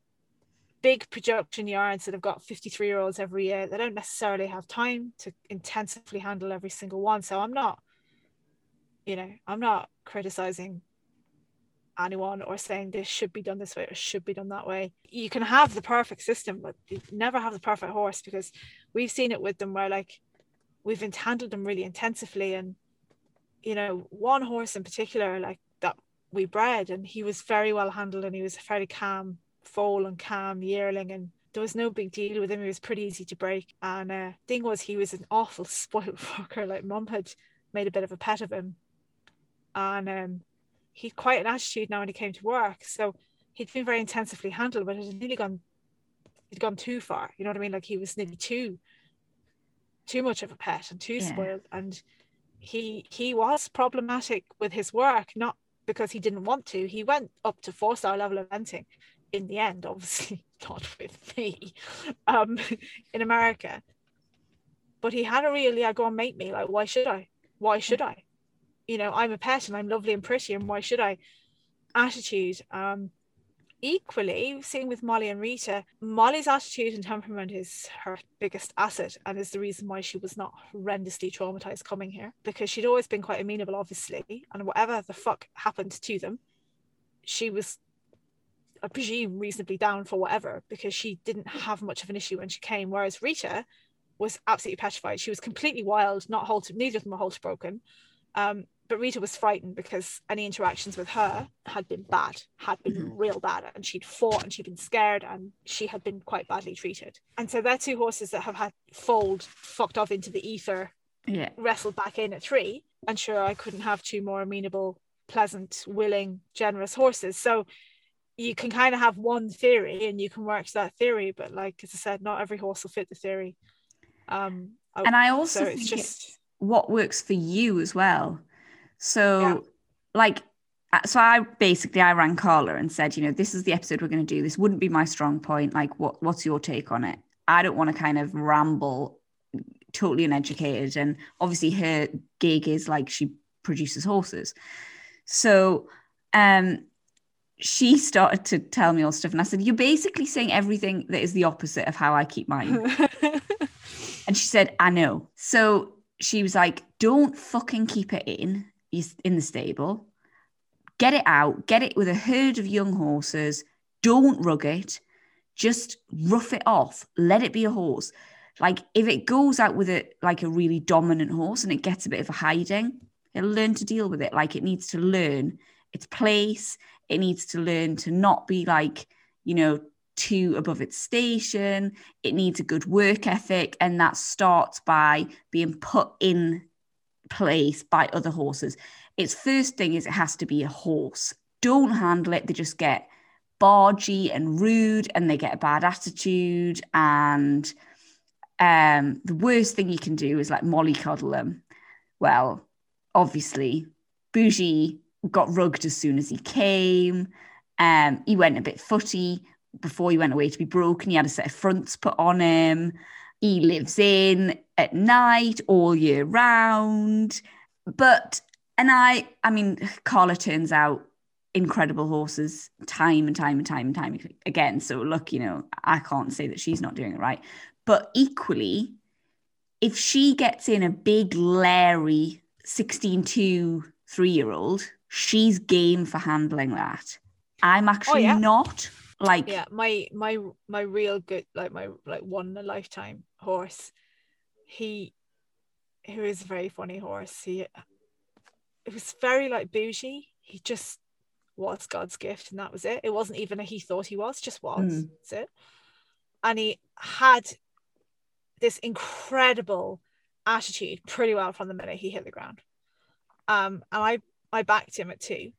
big production yards that have got 53 year olds every year. They don't necessarily have time to intensively handle every single one. So i'm not you know i'm not criticizing anyone or saying this should be done this way or should be done that way. You can have the perfect system but you never have the perfect horse because we've seen it with them where like we've handled them really intensively. And you know one horse in particular like that we bred and he was very well handled and he was fairly calm foal and calm yearling and there was no big deal with him. He was pretty easy to break. And uh, thing was, he was an awful spoiled fucker. Like mum had made a bit of a pet of him, and um, he'd quite an attitude now when he came to work. So he'd been very intensively handled, but it had nearly gone, he'd gone too far. You know what I mean? Like he was nearly too, too much of a pet and too yeah. spoiled. And he he was problematic with his work, not because he didn't want to. He went up to four star level of eventing in the end, obviously not with me, um, in America. But he had a really I go and make me. Like, why should I? Why should I? You know, I'm a person, I'm lovely and pretty, and why should I? Attitude. Um, equally, seeing with Molly and Rita, Molly's attitude and temperament is her biggest asset and is the reason why she was not horrendously traumatized coming here because she'd always been quite amenable, obviously, and whatever the fuck happened to them, she was, I presume, reasonably down for whatever because she didn't have much of an issue when she came. Whereas Rita was absolutely petrified. She was completely wild, not halter, neither of them were halter broken. Um, but Rita was frightened because any interactions with her had been bad, had been mm-hmm. real bad, and she'd fought and she'd been scared and she had been quite badly treated. And so they're two horses that have had foaled, fucked off into the ether, yeah, wrestled back in at three. And sure, I couldn't have two more amenable, pleasant, willing, generous horses. So you can kind of have one theory and you can work to that theory, but like as I said, not every horse will fit the theory. Um, and I also so think it's just what works for you as well so, yeah. like, uh, so I basically I rang Carla and said, you know, this is the episode we're going to do. This wouldn't be my strong point. Like, what what's your take on it? I don't want to kind of ramble, totally uneducated. And obviously, her gig is like she produces horses. So, um, she started to tell me all stuff, and I said, "You're basically saying everything that is the opposite of how I keep mine." and she said, "I know." So she was like, "Don't fucking keep it in in the stable, get it out, get it with a herd of young horses. Don't rug it, just rough it off. Let it be a horse. Like if it goes out with it like a really dominant horse and it gets a bit of a hiding, it'll learn to deal with it. Like it needs to learn its place. It needs to learn to not be like, you know, too above its station. It needs a good work ethic. And that starts by being put in place by other horses. Its first thing is it has to be a horse. Don't handle it. They just get bargy and rude and they get a bad attitude. And um, the worst thing you can do is like mollycoddle them. Well, obviously, Bougie got rugged as soon as he came. Um, he went a bit footy before he went away to be broken. He had a set of fronts put on him. He lives in at night all year round. But, and I, I mean, Carla turns out incredible horses time and time and time and time again. So, look, you know, I can't say that she's not doing it right. But equally, if she gets in a big, Larry 16 to three year old, she's game for handling that. I'm oh, actually oh, yeah. not like yeah my my my real good like my like one in a lifetime horse he he was a very funny horse he it was very like bougie he just was god's gift and that was it it wasn't even a he thought he was just was mm. that's it and he had this incredible attitude pretty well from the minute he hit the ground um and i i backed him at two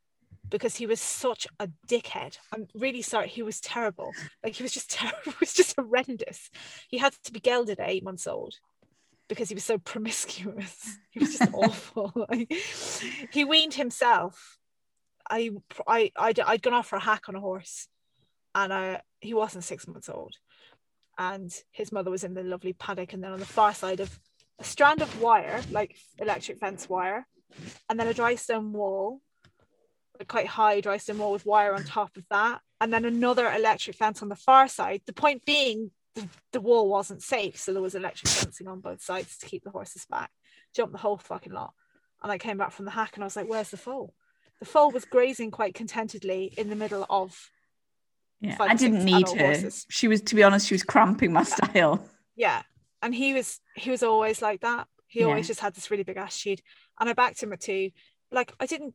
because he was such a dickhead. I'm really sorry. He was terrible. Like he was just terrible. He was just horrendous. He had to be gelded at eight months old because he was so promiscuous. He was just awful. He weaned himself. I, I, I'd, I'd gone off for a hack on a horse, and I, he wasn't six months old, and his mother was in the lovely paddock, and then on the far side of a strand of wire, like electric fence wire, and then a dry stone wall quite high dry stone wall with wire on top of that, and then another electric fence on the far side. The point being, the, the wall wasn't safe, so there was electric fencing on both sides to keep the horses back. Jumped the whole fucking lot, and I came back from the hack, and I was like, "Where's the foal?" The foal was grazing quite contentedly in the middle of. Yeah, I didn't need her. Horses. She was, to be honest, she was cramping my yeah. style. Yeah, and he was he was always like that. He yeah. always just had this really big attitude, and I backed him at two. Like I didn't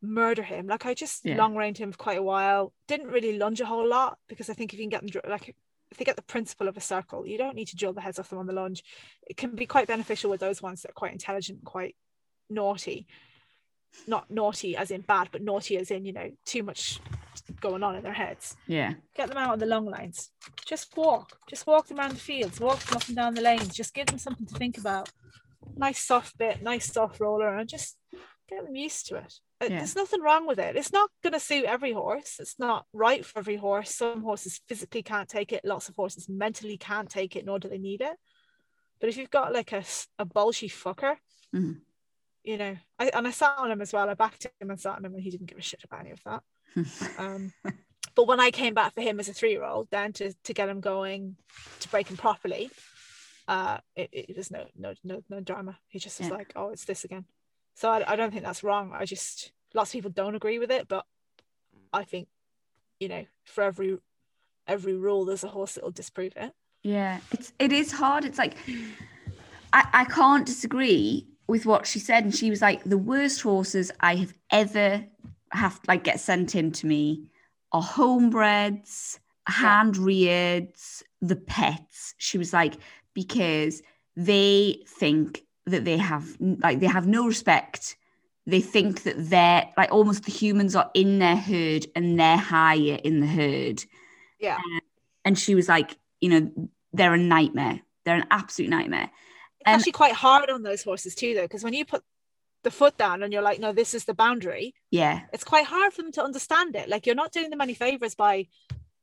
murder him. Like I just yeah. long reined him for quite a while. Didn't really lunge a whole lot because I think if you can get them like if they get the principle of a circle, you don't need to drill the heads off them on the lunge. It can be quite beneficial with those ones that are quite intelligent, quite naughty. Not naughty as in bad, but naughty as in, you know, too much going on in their heads. Yeah. Get them out on the long lines. Just walk. Just walk them around the fields, walk them up and down the lanes. Just give them something to think about. Nice soft bit, nice soft roller, and just get them used to it. Uh, Yeah. There's nothing wrong with it. It's not going to suit every horse. It's not right for every horse. Some horses physically can't take it. Lots of horses mentally can't take it, nor do they need it. But if you've got like a, a bolshy fucker, Mhm. you know, I, and I sat on him as well. I backed him and sat on him, and he didn't give a shit about any of that. Um, but when I came back for him as a three year old, then to, to get him going, to break him properly, uh, it, it was no no no no drama. He just was Yeah. like, oh, it's this again. So I, I don't think that's wrong. I just lots of people don't agree with it, but I think you know for every every rule there's a horse that will disprove it. Yeah, it's it is hard. It's like I, I can't disagree with what she said. And she was like, the worst horses I have ever have like get sent in to me are homebreds, hand reared, the pets. She was like, because they think that they have like they have no respect. They think that they're like almost the humans are in their herd and they're higher in the herd Yeah, um, and she was like, you know, they're a nightmare. They're an absolute nightmare. it's And- actually quite hard on those horses too, though, because when you put the foot down and you're like, no, this is the boundary. Yeah, it's quite hard for them to understand it. Like you're not doing them any favors by,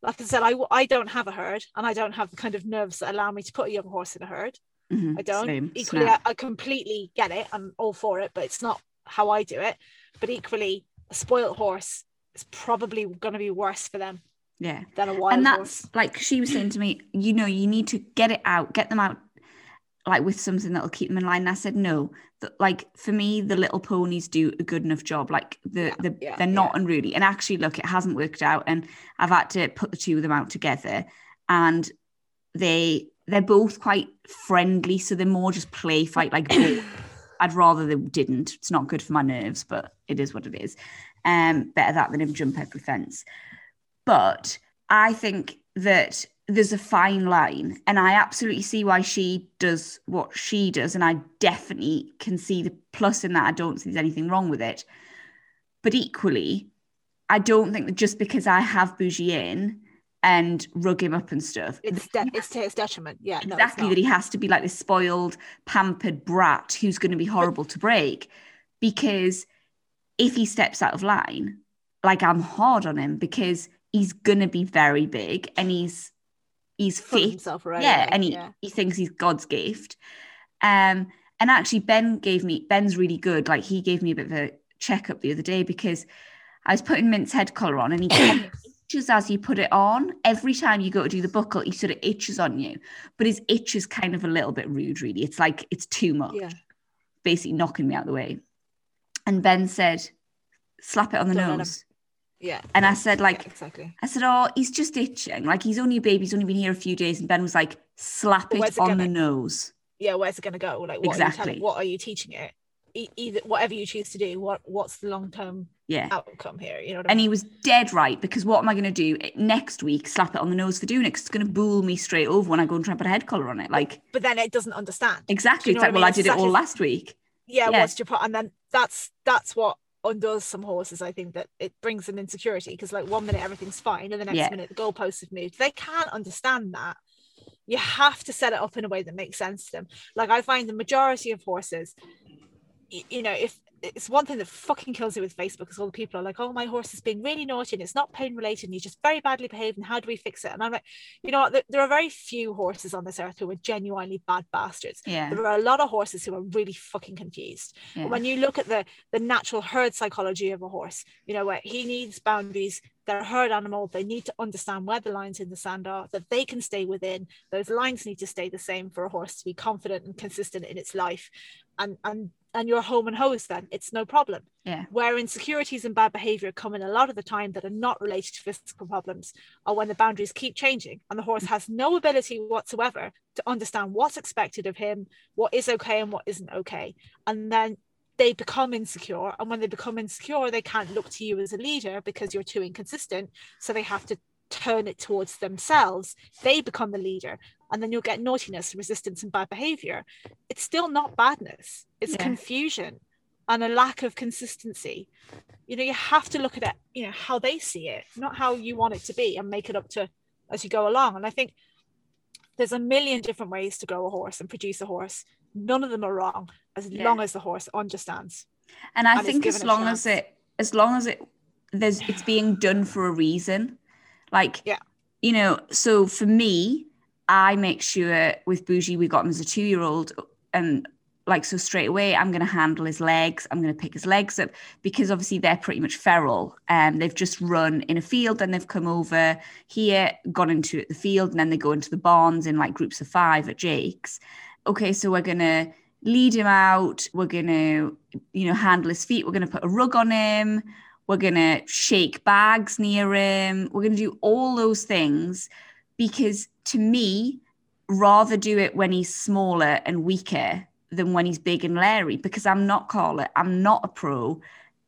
like I said, I, I don't have a herd and I don't have the kind of nerves that allow me to put a young horse in a herd. mhm, I don't. same, Equally, I. I completely get it. I'm all for it, but it's not how I do it. But equally, a spoiled horse is probably going to be worse for them yeah. than a wild and that's horse. like she was saying to me, you know, you need to get it out, get them out like with something that'll keep them in line. And I said, no, that like for me, the little ponies do a good enough job. Like the, Yeah, the yeah, they're not unruly. And actually, look, it hasn't worked out. And I've had to put the two of them out together. And they they're both quite friendly. So they're more just play fight like. I'd rather they didn't. It's not good for my nerves, but it is what it is. Um, better that than him jump every fence. But I think that there's a fine line, and I absolutely see why she does what she does, and I definitely can see the plus in that. I don't see there's anything wrong with it. But equally, I don't think that just because I have Bougie in and rug him up and stuff, It's de- it's to his detriment. Yeah, no, exactly that he has to be like this spoiled, pampered brat who's going to be horrible to break. Because if he steps out of line, like I'm hard on him because he's going to be very big and he's he's fit, himself already. yeah, and he, yeah. he thinks he's God's gift. Um, and actually, Ben gave me Ben's really good. Like he gave me a bit of a checkup the other day because I was putting Mint's head collar on, and he itches as you put it on. Every time you go to do the buckle, he sort of itches on you, but his itch is kind of a little bit rude. Really, it's like it's too much, Yeah. basically knocking me out the way. And Ben said, "Slap it on the Don't nose." Yeah. And I yeah, said, yeah, like, exactly. I said, "Oh, he's just itching. Like he's only a baby. He's only been here a few days." And Ben was like, "Slap it it on gonna- the nose." Yeah, where's it going to go? Like, what are you Exactly. telling? What are you teaching it? E- either whatever you choose to do, what what's the long term Yeah. outcome here? You know what I And mean? he was dead right because what am I going to do eh, next week? Slap it on the nose for doing it it's going to bull me straight over when I go and try and put a head collar on it. Like but then it doesn't understand. exactly. know It's like, I well, mean? I It's did it all last week. yeah, Yeah. what's your pro- and then that's that's what undoes some horses i think that it brings them insecurity because like one minute everything's fine and the next Yeah. minute the goalposts have moved. They can't understand that. You have to set it up in a way that makes sense to them. Like i find the majority of horses you know if it's one thing that fucking kills you with Facebook is all the people are like, oh, my horse is being really naughty and it's not pain related and he's just very badly behaved and how do we fix it? And I'm like, you know what? There, there are very few horses on this earth who are genuinely bad bastards. Yeah. There are a lot of horses who are really fucking confused. yeah. When you look at the the natural herd psychology of a horse, you know where he needs boundaries. They're a herd animal. They need to understand where the lines in the sand are, that they can stay within. Those lines need to stay the same for a horse to be confident and consistent in its life. And and and you're home and hose then. It's no problem. Yeah. Where insecurities and bad behavior come in a lot of the time that are not related to physical problems are when the boundaries keep changing and the horse mm. has no ability whatsoever to understand what's expected of him, what is okay and what isn't okay. And then they become insecure. And when they become insecure, they can't look to you as a leader because you're too inconsistent. So they have to turn it towards themselves. They become the leader. And then you'll get naughtiness, resistance, and bad behavior. It's still not badness, it's Yeah. confusion and a lack of consistency. You know, you have to look at it, you know, how they see it, not how you want it to be, and make it up to as you go along. And I think there's a million different ways to grow a horse and produce a horse. None of them are wrong as Yeah. long as the horse understands. And I and think as long as it as long as it there's it's being done for a reason. Like Yeah. you know, so for me, I make sure with Bougie we got him as a two year old and um, like so straight away I'm gonna handle his legs, I'm gonna pick his legs up because obviously they're pretty much feral. And they've just run in a field and they've come over here, gone into the field, and then they go into the barns in like groups of five at Jake's. Okay, so we're gonna lead him out, we're gonna you know, handle his feet. We're going to put a rug on him. We're going to shake bags near him. We're going to do all those things because to me, rather do it when he's smaller and weaker than when he's big and leery because I'm not Carla. I'm not a pro.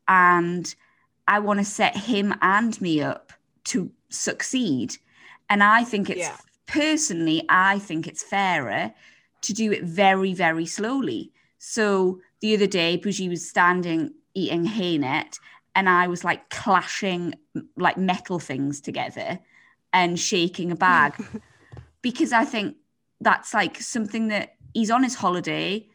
And I want to set him and me up to succeed. And I think it's Yeah. personally, I think it's fairer to do it very, very slowly. So the other day, Bougie was standing eating haynet, and I was like clashing like metal things together and shaking a bag because I think that's like something that he's on his holiday.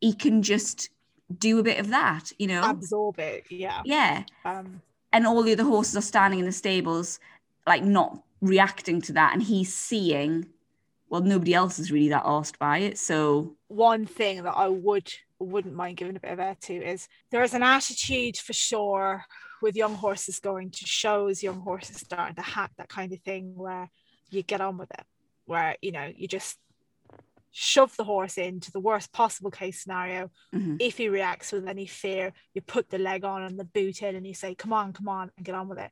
He can just do a bit of that, you know? Absorb it. Yeah. Yeah. Um, And all the other horses are standing in the stables, like not reacting to that. And he's seeing, well, nobody else is really that asked by it. So, one thing that I would wouldn't mind giving a bit of air to is there is an attitude for sure with young horses going to shows, young horses starting to hack that kind of thing where you get on with it, where you know you just shove the horse into the worst possible case scenario. mhm. If he reacts with any fear, you put the leg on and the boot in, and you say, "Come on, come on," and get on with it.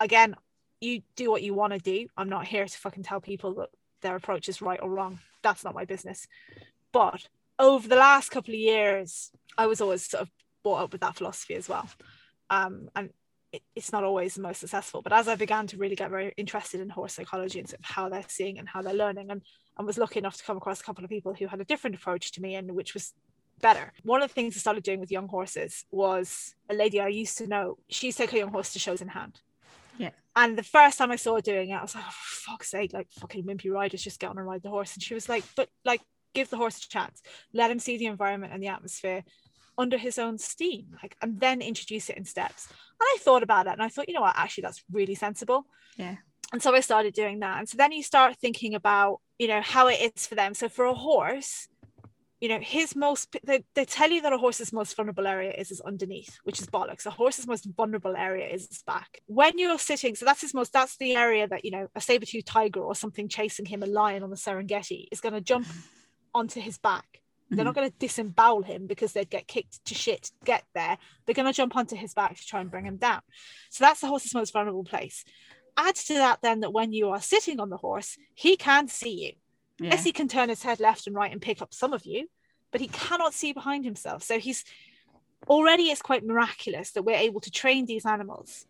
Again, you do what you want to do. I'm not here to fucking tell people that their approach is right or wrong. That's not my business. But over the last couple of years, I was always sort of brought up with that philosophy as well. Um, and it's not always the most successful. But as I began to really get very interested in horse psychology and sort of how they're seeing and how they're learning, and, and was lucky enough to come across a couple of people who had a different approach to me and which was better. One of the things I started doing with young horses was a lady I used to know. She used to take her young horse to shows in hand. Yeah. And the first time I saw her doing it, I was like, oh, for fuck's sake, like fucking wimpy riders just get on and ride the horse. And she was like, but like, give the horse a chance. Let him see the environment and the atmosphere under his own steam, like, and then introduce it in steps. And I thought about it and I thought, you know what, actually, that's really sensible. Yeah. And so I started doing that. And so then you start thinking about, you know, how it is for them. So for a horse, you know, his most, they, they tell you that a horse's most vulnerable area is his underneath, which is bollocks. A horse's most vulnerable area is his back. When you're sitting, so that's his most, that's the area that, you know, a saber-toothed tiger or something chasing him, a lion on the Serengeti, is going to jump onto his back. They're mm-hmm. not going to disembowel him because they'd get kicked to shit to get there. They're going to jump onto his back to try and bring him down. So that's the horse's most vulnerable place. Add to that then that when you are sitting on the horse, he can see you. yeah. Yes, he can turn his head left and right and pick up some of you, but he cannot see behind himself. So he's already it's quite miraculous that we're able to train these animals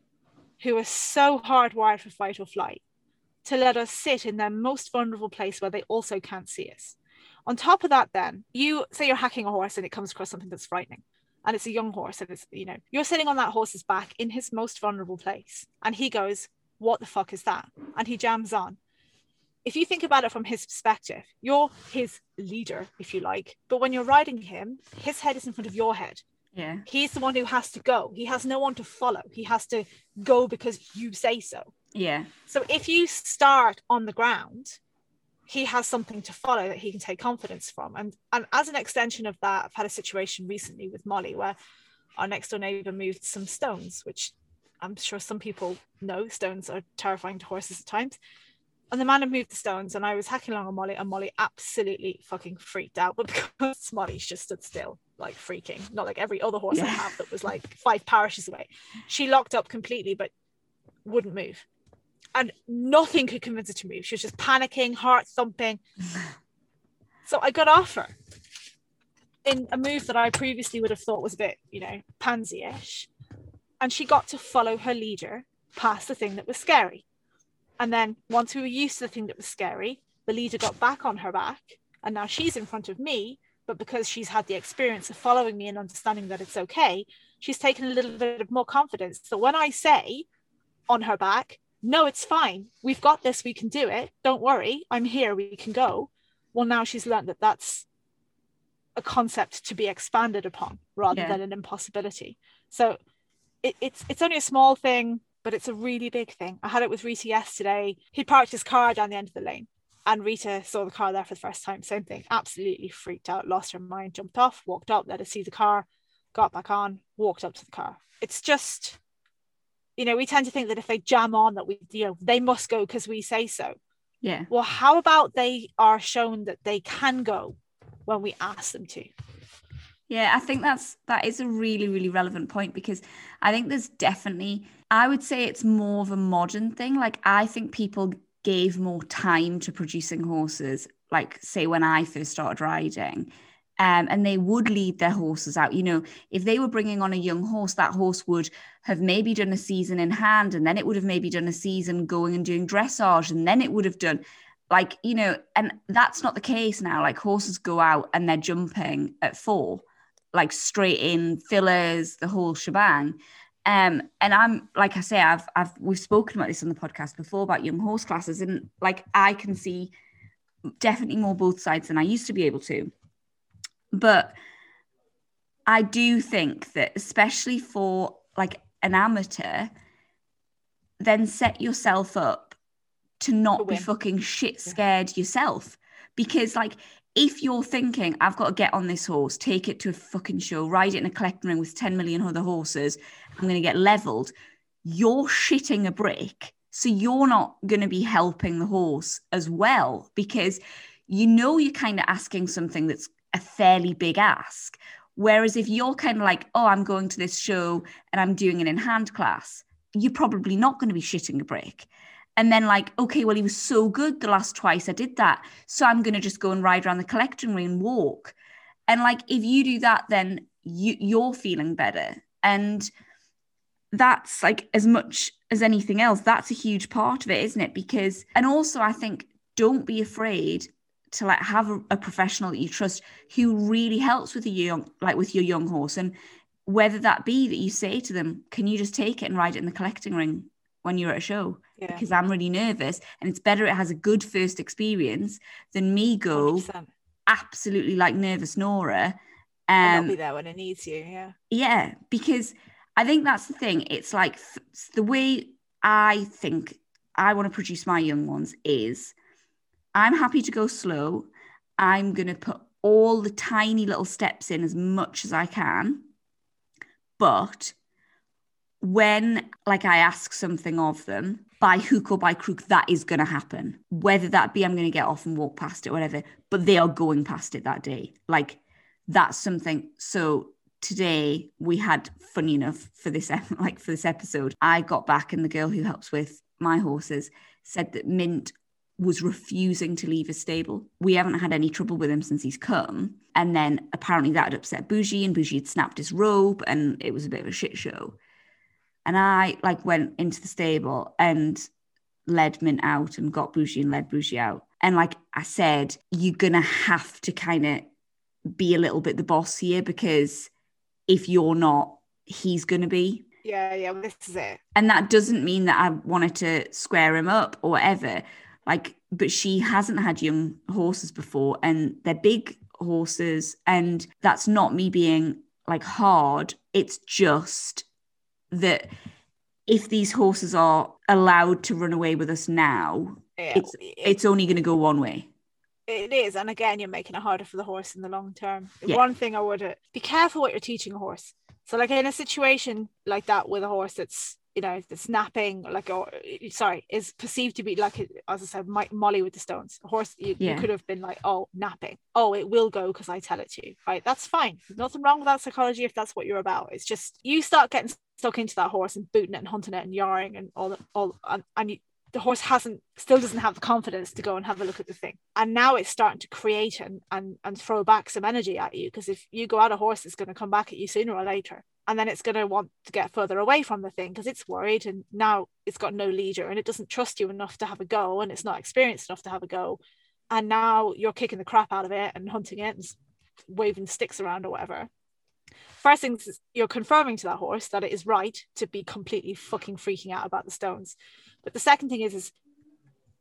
who are so hardwired for fight or flight to let us sit in their most vulnerable place where they also can't see us. On top of that, then you say you're hacking a horse and it comes across something that's frightening. And it's a young horse, and it's you know, you're sitting on that horse's back in his most vulnerable place. And he goes, What the fuck is that? And he jams on if you think about it from his perspective, you're his leader, if you like. But when you're riding him, his head is in front of your head. yeah. He's the one who has to go. He has no one to follow. He has to go because you say so. Yeah. So if you start on the ground, he has something to follow that he can take confidence from. And and as an extension of that, I've had a situation recently with Molly where our next door neighbor moved some stones, which I'm sure some people know stones are terrifying to horses at times. And the man had moved the stones, and I was hacking along on Molly, and Molly absolutely fucking freaked out. But because Molly just stood still, like freaking, not like every other horse I have that was like five parishes away. She locked up completely, but wouldn't move. And nothing could convince her to move. She was just panicking, heart thumping. So I got off her in a move that I previously would have thought was a bit, you know, pansy ish. And she got to follow her leader past the thing that was scary. And then once we were used to the thing that was scary, the leader got back on her back. And now she's in front of me. But because she's had the experience of following me and understanding that it's okay, she's taken a little bit of more confidence. So when I say on her back, no, it's fine. We've got this. We can do it. Don't worry. I'm here. We can go. Well, now she's learned that that's a concept to be expanded upon rather Yeah. than an impossibility. So it, it's it's only a small thing, but it's a really big thing. I had it with Rita yesterday. He parked his car down the end of the lane, and Rita saw the car there for the first time. Same thing. Absolutely freaked out, lost her mind, jumped off, walked up, let us see the car, got back on, walked up to the car. It's just, you know, we tend to think that if they jam on, that we, you know, they must go because we say so. Yeah. Well, how about they are shown that they can go when we ask them to? Yeah, I think that's that is a really really relevant point because I think there's definitely I would say it's more of a modern thing. Like I think people gave more time to producing horses like say when I first started riding. Um, and they would lead their horses out. You know, if they were bringing on a young horse, that horse would have maybe done a season in hand, and then it would have maybe done a season going and doing dressage, and then it would have done like, you know, and that's not the case now. Like horses go out and they're jumping at four like straight in fillers, the whole shebang. Um, and I'm like I say, I've I've we've spoken about this on the podcast before about young horse classes, and like I can see definitely more both sides than I used to be able to. But I do think that especially for like an amateur, then set yourself up to not be fucking shit scared yourself. Because like if you're thinking, I've got to get on this horse, take it to a fucking show, ride it in a collecting ring with 10 million other horses, I'm going to get leveled, you're shitting a brick. So you're not going to be helping the horse as well because you know you're kind of asking something that's a fairly big ask. Whereas if you're kind of like, oh, I'm going to this show and I'm doing an in hand class, you're probably not going to be shitting a brick. And then, like, okay, well, he was so good the last twice I did that. So I'm going to just go and ride around the collecting ring and walk. And, like, if you do that, then you, you're feeling better. And that's like as much as anything else, that's a huge part of it, isn't it? Because, and also, I think don't be afraid to like have a, a professional that you trust who really helps with your young, like with your young horse. And whether that be that you say to them, can you just take it and ride it in the collecting ring when you're at a show? Yeah. because I'm really nervous and it's better it has a good first experience than me go 100%. absolutely like nervous Nora. And Um not be there when it needs you. Yeah. yeah, because I think that's the thing. It's like the way I think I want to produce my young ones is I'm happy to go slow. I'm going to put all the tiny little steps in as much as I can. But when like I ask something of them by hook or by crook, that is going to happen. Whether that be I'm going to get off and walk past it, whatever, but they are going past it that day. Like that's something. So today we had funny enough for this like for this episode, I got back and the girl who helps with my horses said that Mint was refusing to leave his stable. We haven't had any trouble with him since he's come. And then apparently that had upset Bougie and Bougie had snapped his rope and it was a bit of a shit show. And I like went into the stable and led Mint out and got Bougie and led Bougie out. And like I said, you're gonna have to kind of be a little bit the boss here because if you're not, he's gonna be. Yeah. Yeah. This is it. And that doesn't mean that I wanted to square him up or whatever. Like, but she hasn't had young horses before and they're big horses. And that's not me being like hard. It's just that if these horses are allowed to run away with us now, Yeah. It's- it's only going to go one way. it is. And again, you're making it harder for the horse in the long term. Yeah. One thing I would uh, be careful what you're teaching a horse. So, like in a situation like that with a horse that's you know the snapping like or sorry, is perceived to be like as I said, Molly with the stones. A horse you, you could have been like, oh, napping. Oh, it will go because I tell it to. Right, that's fine. There's nothing wrong with that psychology if that's what you're about. It's just you start getting stuck into that horse and booting it and hunting it and yarring and all the, all and, and you, the horse hasn't still doesn't have the confidence to go and have a look at the thing and now it's starting to create and and, and throw back some energy at you because if you go out a horse it's going to come back at you sooner or later and then it's going to want to get further away from the thing because it's worried and now it's got no leader and it doesn't trust you enough to have a go and it's not experienced enough to have a go. And now you're kicking the crap out of it and hunting it and waving sticks around or whatever. First thing is you're confirming to that horse that it is right to be completely fucking freaking out about the stones. But the second thing is, is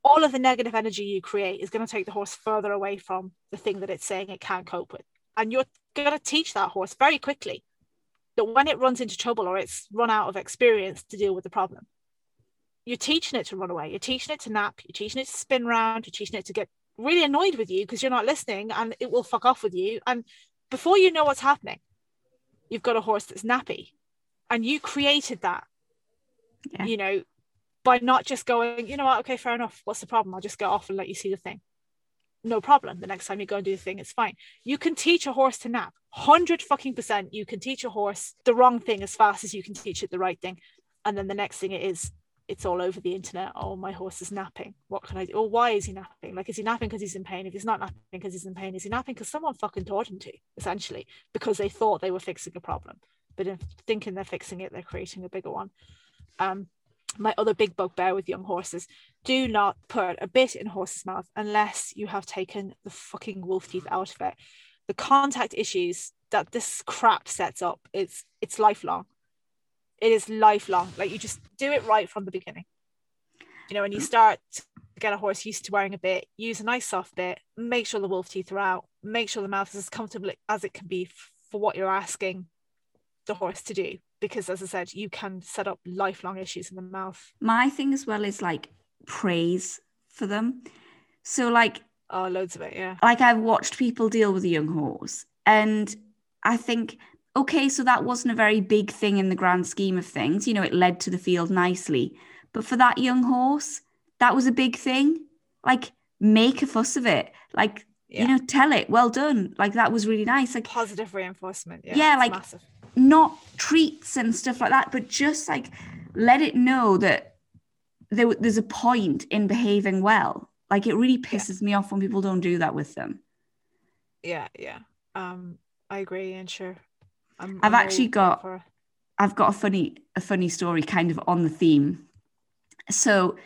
all of the negative energy you create is going to take the horse further away from the thing that it's saying it can't cope with. And you're going to teach that horse very quickly that when it runs into trouble or it's run out of experience to deal with the problem, you're teaching it to run away. You're teaching it to nap. You're teaching it to spin around. You're teaching it to get really annoyed with you because you're not listening and it will fuck off with you. And before you know what's happening, you've got a horse that's nappy and you created that, yeah. you know, by not just going, you know what, okay, fair enough. What's the problem? I'll just go off and let you see the thing. No problem. The next time you go and do the thing, it's fine. You can teach a horse to nap. Hundred fucking percent. You can teach a horse the wrong thing as fast as you can teach it the right thing. And then the next thing it is it's all over the internet. Oh, my horse is napping. What can I do? Or why is he napping? Like, is he napping because he's in pain? If he's not napping because he's in pain, is he napping because someone fucking taught him to, essentially, because they thought they were fixing a problem. But in thinking they're fixing it, they're creating a bigger one. Um, my other big bugbear with young horses do not put a bit in a horse's mouth unless you have taken the fucking wolf teeth out of it. The contact issues that this crap sets up, it's it's lifelong it is lifelong. Like you just do it right from the beginning. You know, when you start to get a horse used to wearing a bit, use a nice soft bit, make sure the wolf teeth are out, make sure the mouth is as comfortable as it can be for what you're asking the horse to do. Because as I said, you can set up lifelong issues in the mouth. My thing as well is like praise for them. So like Oh, loads of it, yeah. Like I've watched people deal with a young horse and I think okay, so that wasn't a very big thing in the grand scheme of things. You know, it led to the field nicely. But for that young horse, that was a big thing. Like, make a fuss of it. Like, yeah. you know, tell it, well done. Like, that was really nice. Like, positive reinforcement. Yeah, yeah like, massive. Not treats and stuff like that, but just like let it know that there, there's a point in behaving well. Like, it really pisses yeah. me off when people don't do that with them. Yeah, yeah. Um, I agree, and sure I've I'm actually got for... I've got a funny a funny story kind of on the theme. So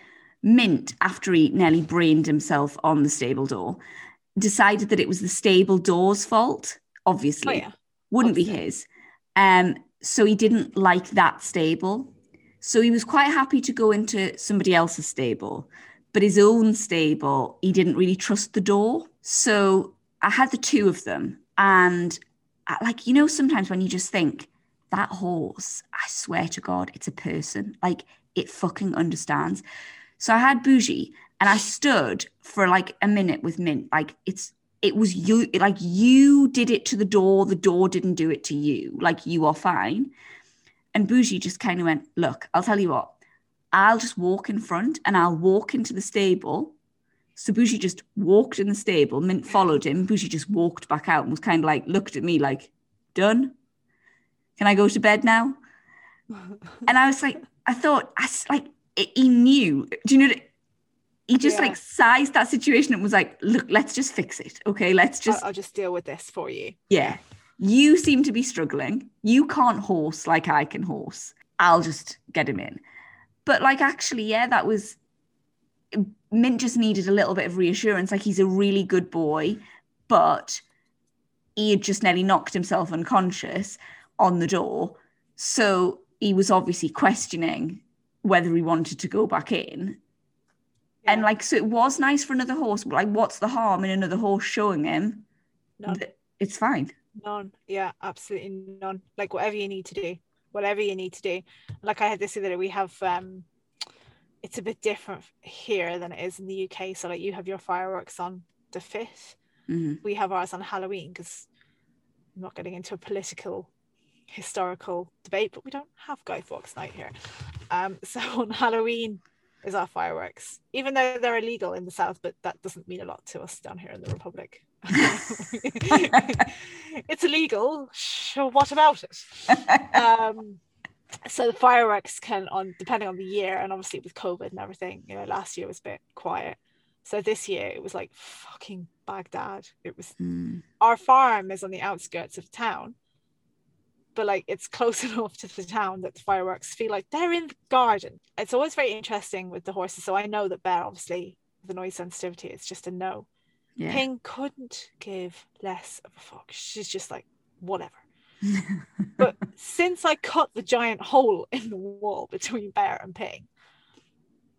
Mint, after he nearly brained himself on the stable door, decided that it was the stable door's fault. Obviously, oh, yeah. wouldn't obviously. be his. Um, so he didn't like that stable. So he was quite happy to go into somebody else's stable, but his own stable, he didn't really trust the door. So I had the two of them, and like you know sometimes when you just think that horse i swear to god it's a person like it fucking understands so i had bougie and i stood for like a minute with mint like it's it was you like you did it to the door the door didn't do it to you like you are fine and bougie just kind of went look i'll tell you what i'll just walk in front and i'll walk into the stable so Bougie just walked in the stable. Mint followed him. Bougie just walked back out and was kind of like looked at me like, "Done? Can I go to bed now?" and I was like, I thought, I like he knew. Do you know? He just yeah. like sized that situation and was like, "Look, let's just fix it. Okay, let's just. I'll, I'll just deal with this for you." Yeah, you seem to be struggling. You can't horse like I can horse. I'll just get him in. But like, actually, yeah, that was Mint just needed a little bit of reassurance. Like he's a really good boy, but he had just nearly knocked himself unconscious on the door. So he was obviously questioning whether he wanted to go back in. Yeah. And like, so it was nice for another horse, but like, what's the harm in another horse showing him none. it's fine? None. Yeah, absolutely none. Like, whatever you need to do, whatever you need to do. Like, I had this other day, we have um it's a bit different here than it is in the UK. So like you have your fireworks on the 5th. Mm-hmm. We have ours on Halloween because I'm not getting into a political historical debate, but we don't have Guy Fawkes night here. Um, so on Halloween is our fireworks, even though they're illegal in the south, but that doesn't mean a lot to us down here in the Republic. it's illegal. Sure, what about it? Um, so the fireworks can on depending on the year and obviously with covid and everything you know last year was a bit quiet so this year it was like fucking baghdad it was mm. our farm is on the outskirts of town but like it's close enough to the town that the fireworks feel like they're in the garden it's always very interesting with the horses so i know that bear obviously the noise sensitivity it's just a no yeah. ping couldn't give less of a fuck she's just like whatever but since I cut the giant hole in the wall between Bear and Ping,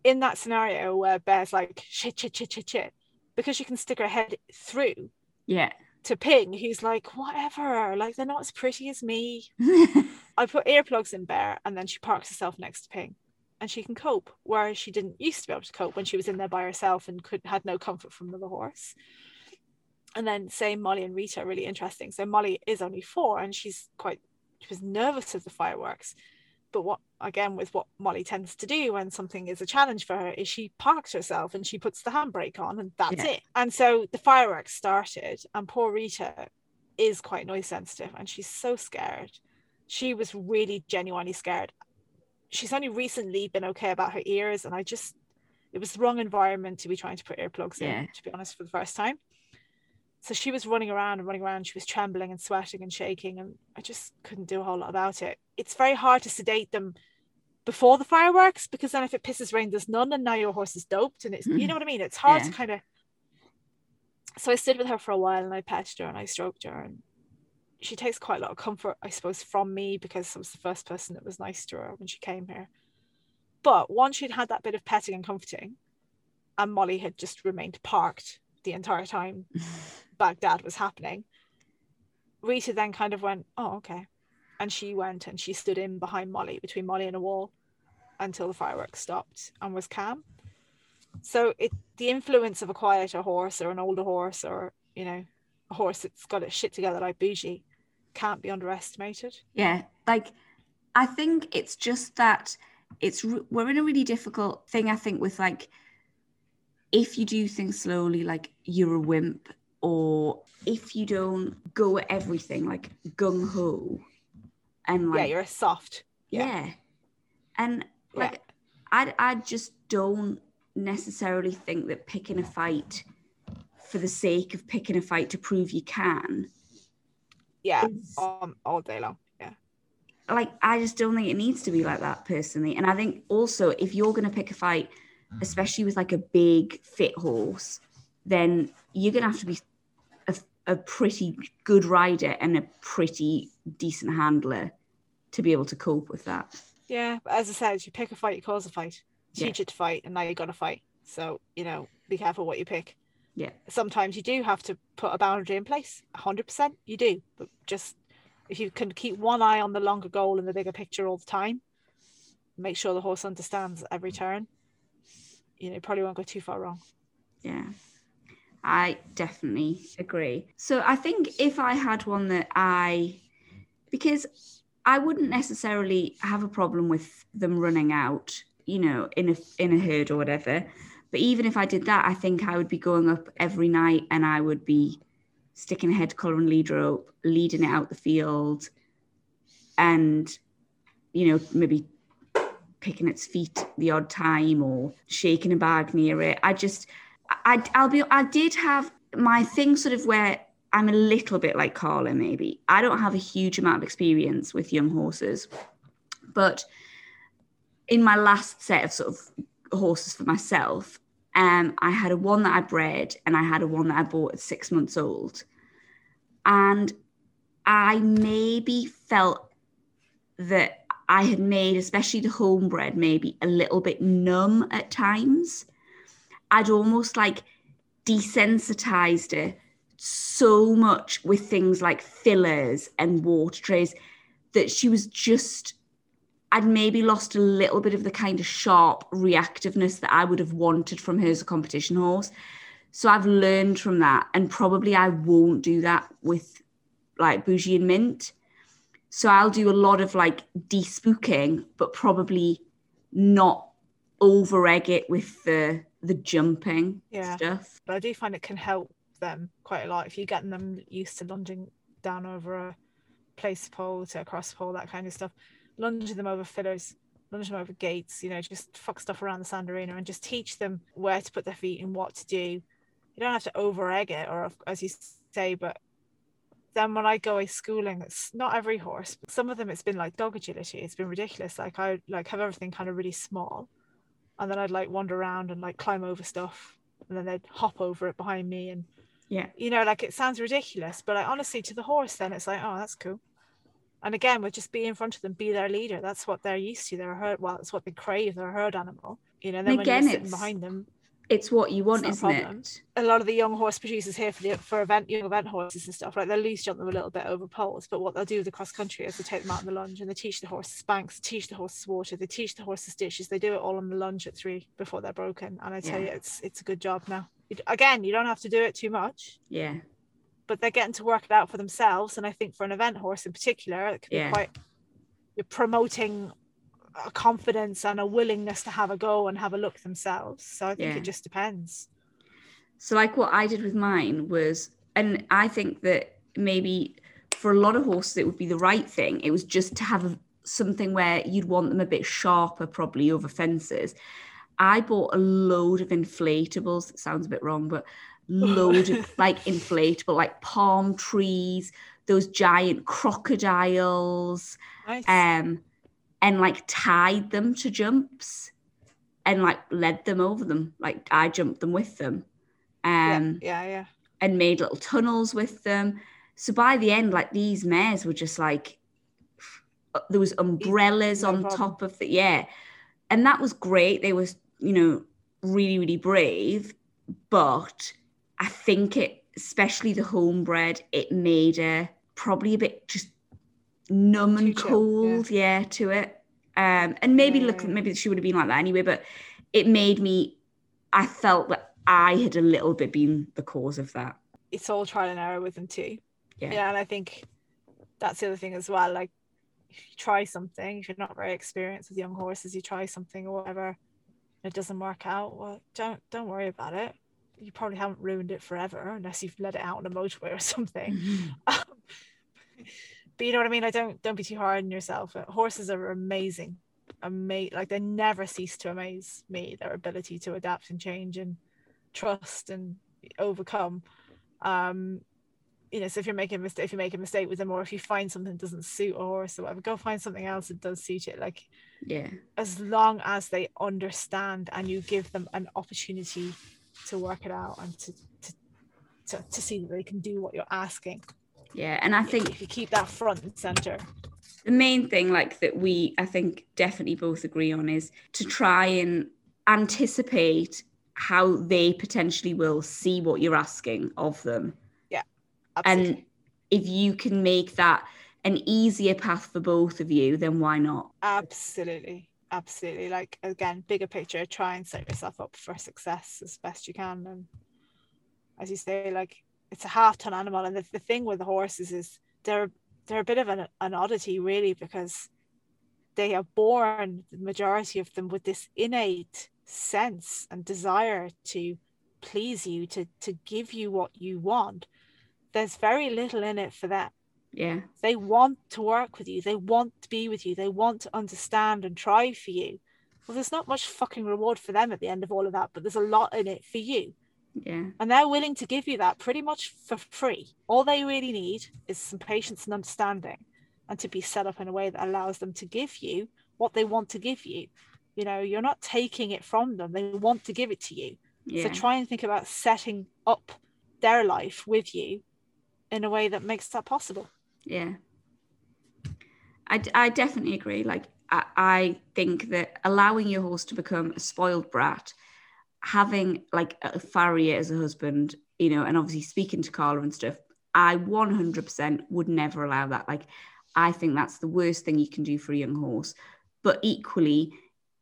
in that scenario where Bear's like shit, shit, shit, shit, shit, because she can stick her head through Yeah. To Ping, who's like, whatever, like they're not as pretty as me. I put earplugs in Bear and then she parks herself next to Ping and she can cope, whereas she didn't used to be able to cope when she was in there by herself and could had no comfort from the horse. And then same Molly and Rita are really interesting. So Molly is only four and she's quite she was nervous of the fireworks. But what again with what Molly tends to do when something is a challenge for her is she parks herself and she puts the handbrake on and that's Yeah. it. And so the fireworks started and poor Rita is quite noise sensitive and she's so scared. She was really genuinely scared. She's only recently been okay about her ears and I just it was the wrong environment to be trying to put earplugs Yeah. in, to be honest, for the first time. So she was running around and running around. She was trembling and sweating and shaking, and I just couldn't do a whole lot about it. It's very hard to sedate them before the fireworks because then if it pisses rain, there's none, and now your horse is doped, and it's you hmm. know what I mean. It's hard to kind of. So I stood with her for a while, and I petted her and I stroked her, and she takes quite a lot of comfort, I suppose, from me because I was the first person that was nice to her when she came here. But once she'd had that bit of petting and comforting, and Molly had just remained parked the entire time Baghdad was happening, Rita then kind of went, Oh, okay. And she went and she stood in behind Molly, between Molly and a wall, until the fireworks stopped and was calm. So it the influence of a quieter horse or an older horse or, you know, a horse that's got its shit together like Bougie can't be underestimated. Yeah, like I think it's just that it's we're in a really difficult thing. I think with like if you do things slowly, like you're a wimp, or if you don't go at everything like gung ho, and like yeah, you're a soft. yeah, yeah. and Yeah. like I I just don't necessarily think that picking a fight for the sake of picking a fight to prove you can Yeah. is Um, all day long. Yeah. like I just don't think it needs to be like that personally. And I think also if you're going to pick a fight, especially with like a big fit horse, then you're going to have to be a, pretty good rider and a pretty decent handler to be able to cope with that. Yeah, but as I said, you pick a fight, you cause a fight. Yeah. Teach it to fight, and now you got to fight. So you know, be careful what you pick. Yeah. Sometimes you do have to put a boundary in place. hundred percent, you do. But just if you can keep one eye on the longer goal and the bigger picture all the time, make sure the horse understands every turn. You know, you probably won't go too far wrong. Yeah. I definitely agree. So I think if I had one that I, because I wouldn't necessarily have a problem with them running out, you know, in a in a herd or whatever. But even if I did that, I think I would be going up every night and I would be sticking a head collar and lead rope, leading it out the field, and you know maybe picking its feet the odd time or shaking a bag near it. I just, I, I'll be, I did have my thing sort of where I'm a little bit like Carla, maybe. I don't have a huge amount of experience with young horses, but in my last set of sort of horses for myself, um, I had a one that I bred and I had a one that I bought at six months old. And I maybe felt that I had made, especially the homebred, maybe a little bit numb at times. I'd almost like desensitized her so much with things like fillers and water trays that she was just, I'd maybe lost a little bit of the kind of sharp reactiveness that I would have wanted from her as a competition horse. So I've learned from that, and probably I won't do that with like Bougie and Mint. So I'll do a lot of like despooking, but probably not over egg it with the the jumping Yeah. stuff. But I do find it can help them quite a lot if you're getting them used to lunging down over a place pole to a cross pole, that kind of stuff. Lunging them over fillers, lunging them over gates, you know, just fuck stuff around the sand arena and just teach them where to put their feet and what to do. You don't have to over egg it, or as you say, but then when I go away schooling, it's not every horse, but some of them it's been like dog agility. It's been ridiculous. Like I like have everything kind of really small. And then I'd like wander around and like climb over stuff. And then they'd hop over it behind me and Yeah. you know, like it sounds ridiculous, but like honestly to the horse then it's like, oh that's cool. And again, with just be in front of them, be their leader. That's what they're used to. They're a herd well, it's what they crave, they're a herd animal. You know, then when Again, you're sitting behind them, It's what you want, a isn't problem. it? a lot of the young horse producers here for the for event young event horses and stuff, like they'll loose jump them a little bit over poles, but what they'll do with the cross country is they take them out in the lunge and they teach the horses banks, teach the horses water, they teach the horses dishes, they do it all on the lunge at three before they're broken. And I tell Yeah. you, it's it's a good job now. Again, you don't have to do it too much, Yeah. but they're getting to work it out for themselves. And I think for an event horse in particular, it can Yeah. be quite you're promoting a confidence and a willingness to have a go and have a look themselves. So I think Yeah. it just depends. So, like what I did with mine was, and I think that maybe for a lot of horses it would be the right thing. It was just to have something where you'd want them a bit sharper, probably over fences. I bought a load of inflatables. It sounds a bit wrong, but load of like inflatable, like palm trees, those giant crocodiles, Nice. um, and like tied them to jumps and like led them over them. Like I jumped them with them. Um, yeah, yeah, yeah. and made little tunnels with them. So by the end, like these mares were just like there was umbrellas no on problem. top of the yeah, and that was great. They was you know really really brave, but I think it, especially the homebred, it made her probably a bit just numb and chill, yeah. cold, yeah. to it. Um, and maybe Yeah, look, maybe she would have been like that anyway, but it made me. I felt that I had a little bit been the cause of that. it's all trial and error with them too. Yeah. Yeah, and I think that's the other thing as well. Like, if you try something, if you're not very experienced with young horses, you try something or whatever, and it doesn't work out. Well, don't don't worry about it. You probably haven't ruined it forever unless you've let it out on a motorway or something. Um, but you know what I mean. I don't don't be too hard on yourself. Horses are amazing, amazing. Like they never cease to amaze me. Their ability to adapt and change and trust and overcome. Um, you know, so if you're making a mistake, if you make a mistake with them, or if you find something that doesn't suit a horse or whatever, go find something else that does suit it. Like yeah, as long as they understand and you give them an opportunity to work it out and to to, to, to see that they can do what you're asking. Yeah. And I think if you keep that front and center. the main thing, like that, we I think definitely both agree on is to try and anticipate how they potentially will see what you're asking of them. Yeah. Absolutely. And if you can make that an easier path for both of you, then why not? Absolutely. Absolutely. Like again, bigger picture, try and set yourself up for success as best you can. And as you say, like it's a half ton animal. And the, the thing with the horses is they're they're a bit of an, an oddity really because they are born, the majority of them, with this innate sense and desire to please you, to to give you what you want. There's very little in it for them. Yeah, they want to work with you. They want to be with you. They want to understand and try for you. Well there's not much fucking reward for them at the end of all of that but there's a lot in it for you yeah, and they're willing to give you that pretty much for free all they really need is some patience and understanding and to be set up in a way that allows them to give you what they want to give you you know you're not taking it from them they want to give it to you yeah. so try and think about setting up their life with you in a way that makes that possible Yeah. I, d- I definitely agree. Like, I, I think that allowing your horse to become a spoiled brat, having like a farrier as a husband, you know, and obviously speaking to Carla and stuff, I 100% would never allow that. Like, I think that's the worst thing you can do for a young horse. But equally,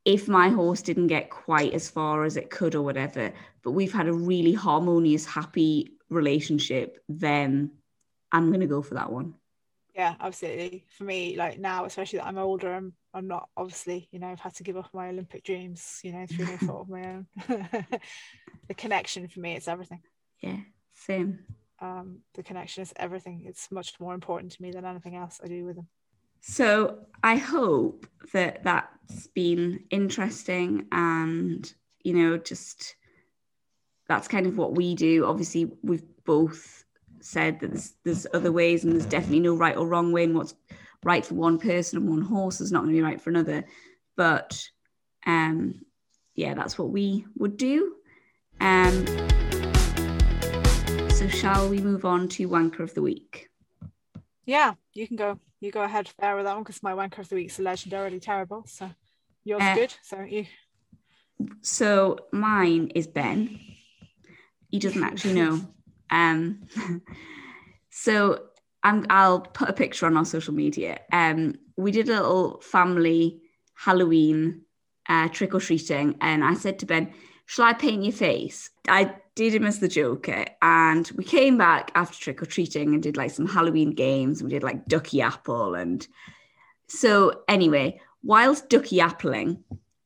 if my horse didn't get quite as far as it could or whatever, but we've had a really harmonious, happy relationship, then I'm going to go for that one. Yeah absolutely. For me like now especially that i'm older i'm i'm not obviously you know i've had to give up my olympic dreams you know through no fault of my own. The connection for me it's everything. Yeah, same. um the connection is everything. It's much more important to me than anything else i do with them. So I hope that that's been interesting and, you know, just that's kind of what we do. Obviously, we've both said that there's, there's other ways and there's definitely no right or wrong way and what's right for one person and one horse is not going to be right for another. But um, yeah, that's what we would do. Um, so shall we move on to wanker of the week? yeah you can go you go ahead there with that one because my wanker of the week week's legendarily terrible so yours Uh, good so you So mine is Ben. He doesn't actually know. Um, so I'm, I'll put a picture on our social media. Um, we did a little family Halloween uh, trick or treating, and I said to Ben, "Shall I paint your face?" I did him as the Joker, and we came back after trick or treating and did like some Halloween games. We did like Ducky Apple, and so anyway, whilst Ducky Appling,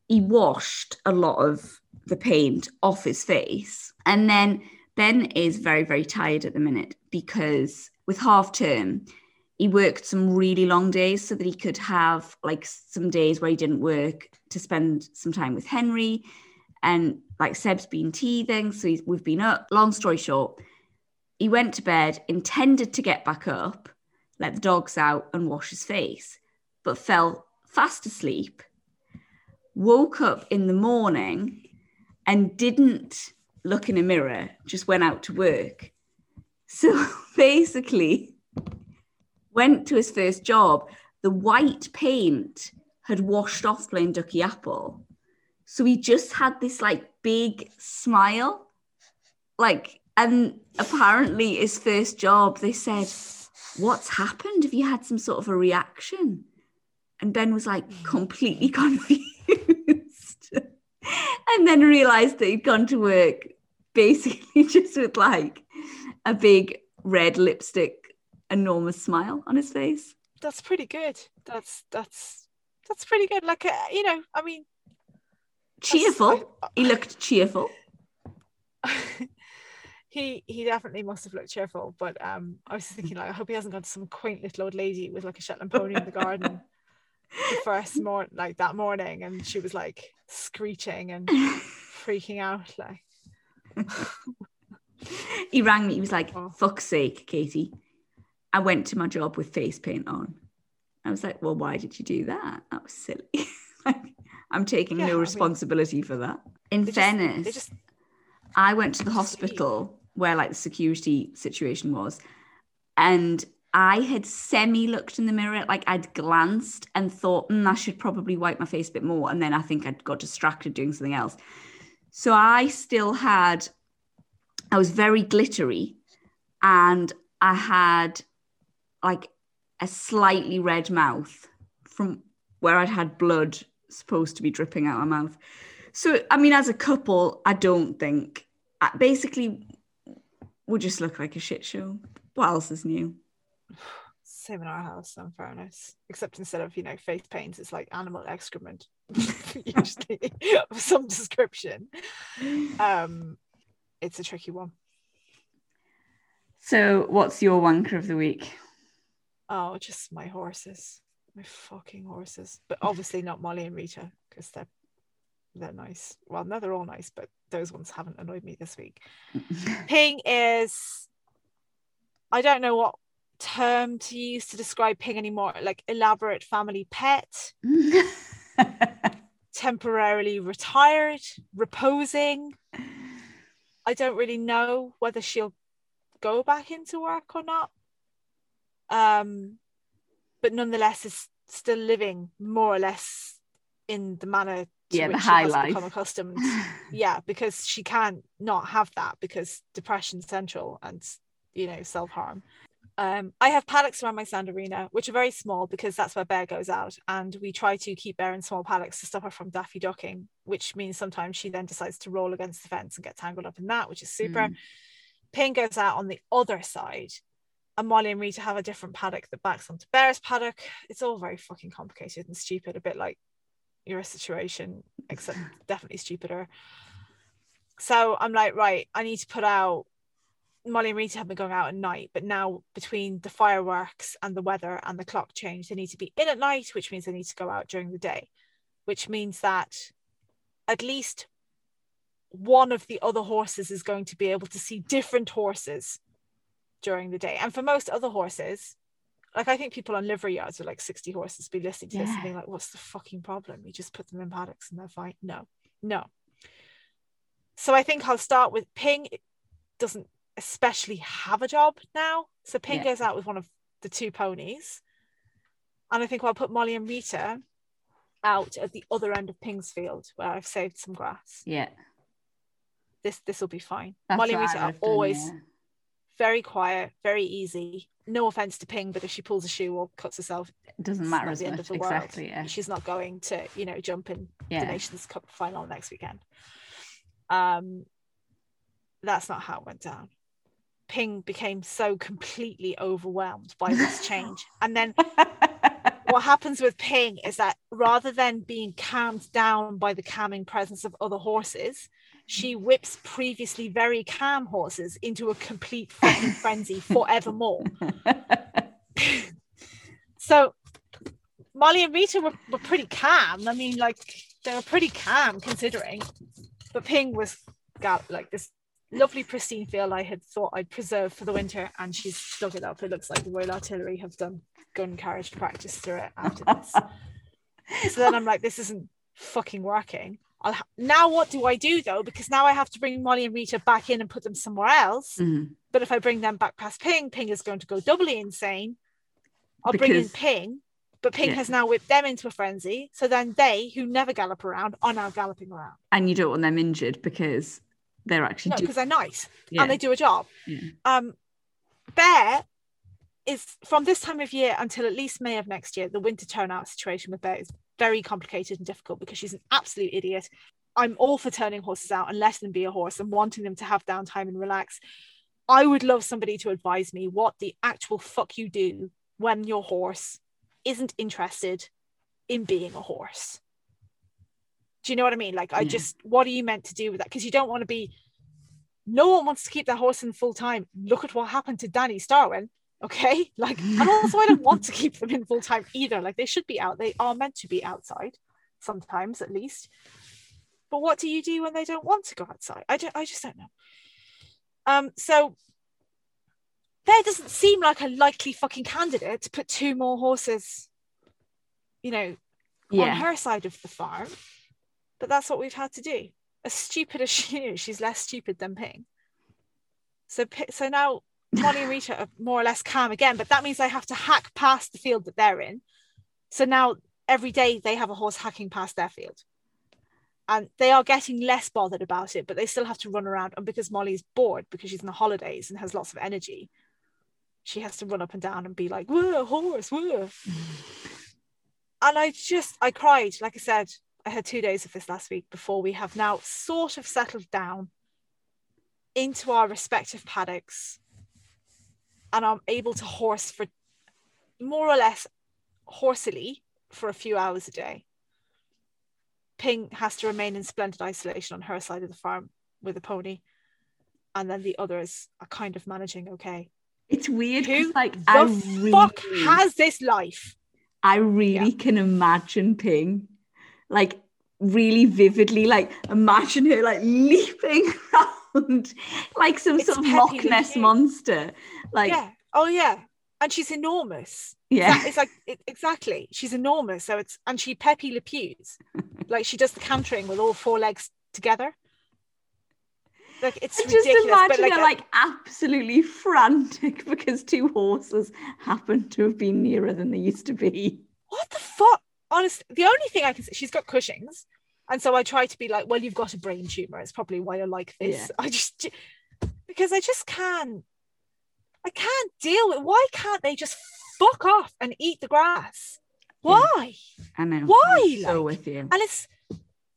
he washed a lot of the paint off his face, and then Ben is very very tired at the minute because with half term he worked some really long days so that he could have like some days where he didn't work to spend some time with Henry. And like Seb's been teething, so we've been up. Long story short, he went to bed, intended to get back up, let the dogs out, and wash his face, but fell fast asleep. Woke up in the morning and didn't look in a mirror, just went out to work. So basically, went to his first job, the white paint had washed off playing Ducky Apple. So he just had this like big smile. Like, and apparently his first job, they said, What's happened? Have you had some sort of a reaction? And Ben was like completely confused. and then realized that he'd gone to work basically just with like a big red lipstick enormous smile on his face. That's pretty good. That's that's that's pretty good. Like uh, you know, I mean, cheerful. I, I, he looked cheerful. he he definitely must have looked cheerful. But um, I was thinking like, I hope he hasn't gone to some quaint little old lady with like a Shetland pony in the garden. the first morning, like that morning, and she was like screeching and freaking out, like. He rang me. He was like, oh. "Fuck's sake, Katie! I went to my job with face paint on. I was like, well, why did you do that? That was silly. I'm taking yeah, no responsibility I mean, for that. In fairness, just, just, I went to the hospital where like the security situation was, and I had semi looked in the mirror, like I'd glanced and thought, mm, I should probably wipe my face a bit more. And then I think I'd got distracted doing something else. So I still had, I was very glittery and I had like a slightly red mouth from where I'd had blood supposed to be dripping out of my mouth. So, I mean, as a couple, I don't think basically we just look like a shit show. What else is new? Same in our house, in fairness. Except instead of, you know, face paint, it's like animal excrement, usually of some description. Um, it's a tricky one. So, what's your wanker of the week? Oh, just my horses, my fucking horses. But obviously not Molly and Rita because they're they're nice. Well, no, they're all nice, but those ones haven't annoyed me this week. Ping is, I don't know what term to use to describe Ping anymore. Like elaborate family pet, temporarily retired, reposing. I don't really know whether she'll go back into work or not um, but nonetheless is still living more or less in the manner to yeah, which the high she has life. become accustomed. yeah, because she can't not have that because depression central and you know self harm. Um, I have paddocks around my sand arena, which are very small because that's where Bear goes out, and we try to keep Bear in small paddocks to stop her from daffy ducking, which means sometimes she then decides to roll against the fence and get tangled up in that, which is super. Mm. Ping goes out on the other side, and Molly and Rita have a different paddock that backs onto Bear's paddock. It's all very fucking complicated and stupid, a bit like your situation, except definitely stupider. So I'm like, right, I need to put out. Molly and Rita have been going out at night, but now between the fireworks and the weather and the clock change, they need to be in at night, which means they need to go out during the day, which means that at least one of the other horses is going to be able to see different horses during the day. And for most other horses, like I think people on livery yards with like 60 horses be listening to yeah. this and being like, what's the fucking problem? You just put them in paddocks and they're fine. No, no. So I think I'll start with Ping. It doesn't especially have a job now. So Ping yeah. goes out with one of the two ponies. And I think I'll put Molly and Rita out at the other end of Ping's field where I've saved some grass. Yeah. This this will be fine. That's Molly and Rita are would've done, always yeah. very quiet, very easy. No offense to Ping, but if she pulls a shoe or cuts herself, It doesn't matter as the end of the world. Exactly. Yeah. She's not going to, you know, jump in the Nations Cup final next weekend. Um, that's not how it went down. Ping became so completely overwhelmed by this change, and then what happens with Ping is that rather than being calmed down by the calming presence of other horses, she whips previously very calm horses into a complete fucking frenzy forevermore. So Molly and Rita were, were pretty calm. I mean, like they were pretty calm considering. But Ping was gal- like this lovely pristine field I had thought I'd preserve for the winter, and she's dug it up. It looks like the Royal Artillery have done gun carriage practice through it after this. so then I'm like, this isn't fucking working. I'll ha- now what do I do though? Because now I have to bring Molly and Rita back in and put them somewhere else. Mhm. But if I bring them back past Ping, Ping is going to go doubly insane. I'll bring in Ping, but Ping Yeah. has now whipped them into a frenzy. So then they, who never gallop around, are now galloping around. And you don't want them injured because they're actually No, because they're nice yeah. and they do a job. Yeah. Um, Bear is from this time of year until at least May of next year. The winter turnout situation with Bear is very complicated and difficult because she's an absolute idiot. I'm all for turning horses out and letting them be a horse and wanting them to have downtime and relax. I would love somebody to advise me what the actual fuck you do when your horse isn't interested in being a horse. Do you know what I mean? Like, I Yeah. just, what are you meant to do with that? Because you don't want to be, no one wants to keep their horse in full time. Look at what happened to Danny Starwin. Okay. Like, and also, I don't want to keep them in full time either. Like, they should be out. They are meant to be outside sometimes, at least. But what do you do when they don't want to go outside? I, don't, I just don't know. Um, so there doesn't seem like a likely fucking candidate to put two more horses, you know, on her side of the farm. But that's what we've had to do. As stupid as she is, she's less stupid than Ping. So, so now Molly and Rita are more or less calm again, but that means I have to hack past the field that they're in. So now every day they have a horse hacking past their field. And they are getting less bothered about it, but they still have to run around. And because Molly's bored because she's in the holidays and has lots of energy, she has to run up and down and be like, whoa, horse, whoa. and I just, I cried. Like I said, I had two days of this last week before we have now sort of settled down into our respective paddocks. And I'm able to horse for more or less horsily for a few hours a day. Ping has to remain in splendid isolation on her side of the farm with a pony. And then the others are kind of managing okay. It's weird Who like The I really, fuck has this life? I really can imagine Ping, like really vividly, like imagine her like leaping around like some It's sort of Loch Ness monster. Like yeah. Oh yeah. And she's enormous. yeah, It's like it, exactly. She's enormous. So it's and she Pepe Le Pews. like she does the cantering with all four legs together. Like it's just imagine but like, her like absolutely frantic because two horses happen to have been nearer than they used to be. what the fuck? Honestly, the only thing I can say, she's got Cushing's. And so I try to be like, well, you've got a brain tumor. It's probably why you're like this. Yeah. I just because I just can't I can't deal with why can't they just fuck off and eat the grass? Yeah. Why? I know. Why, so like? with you. And it's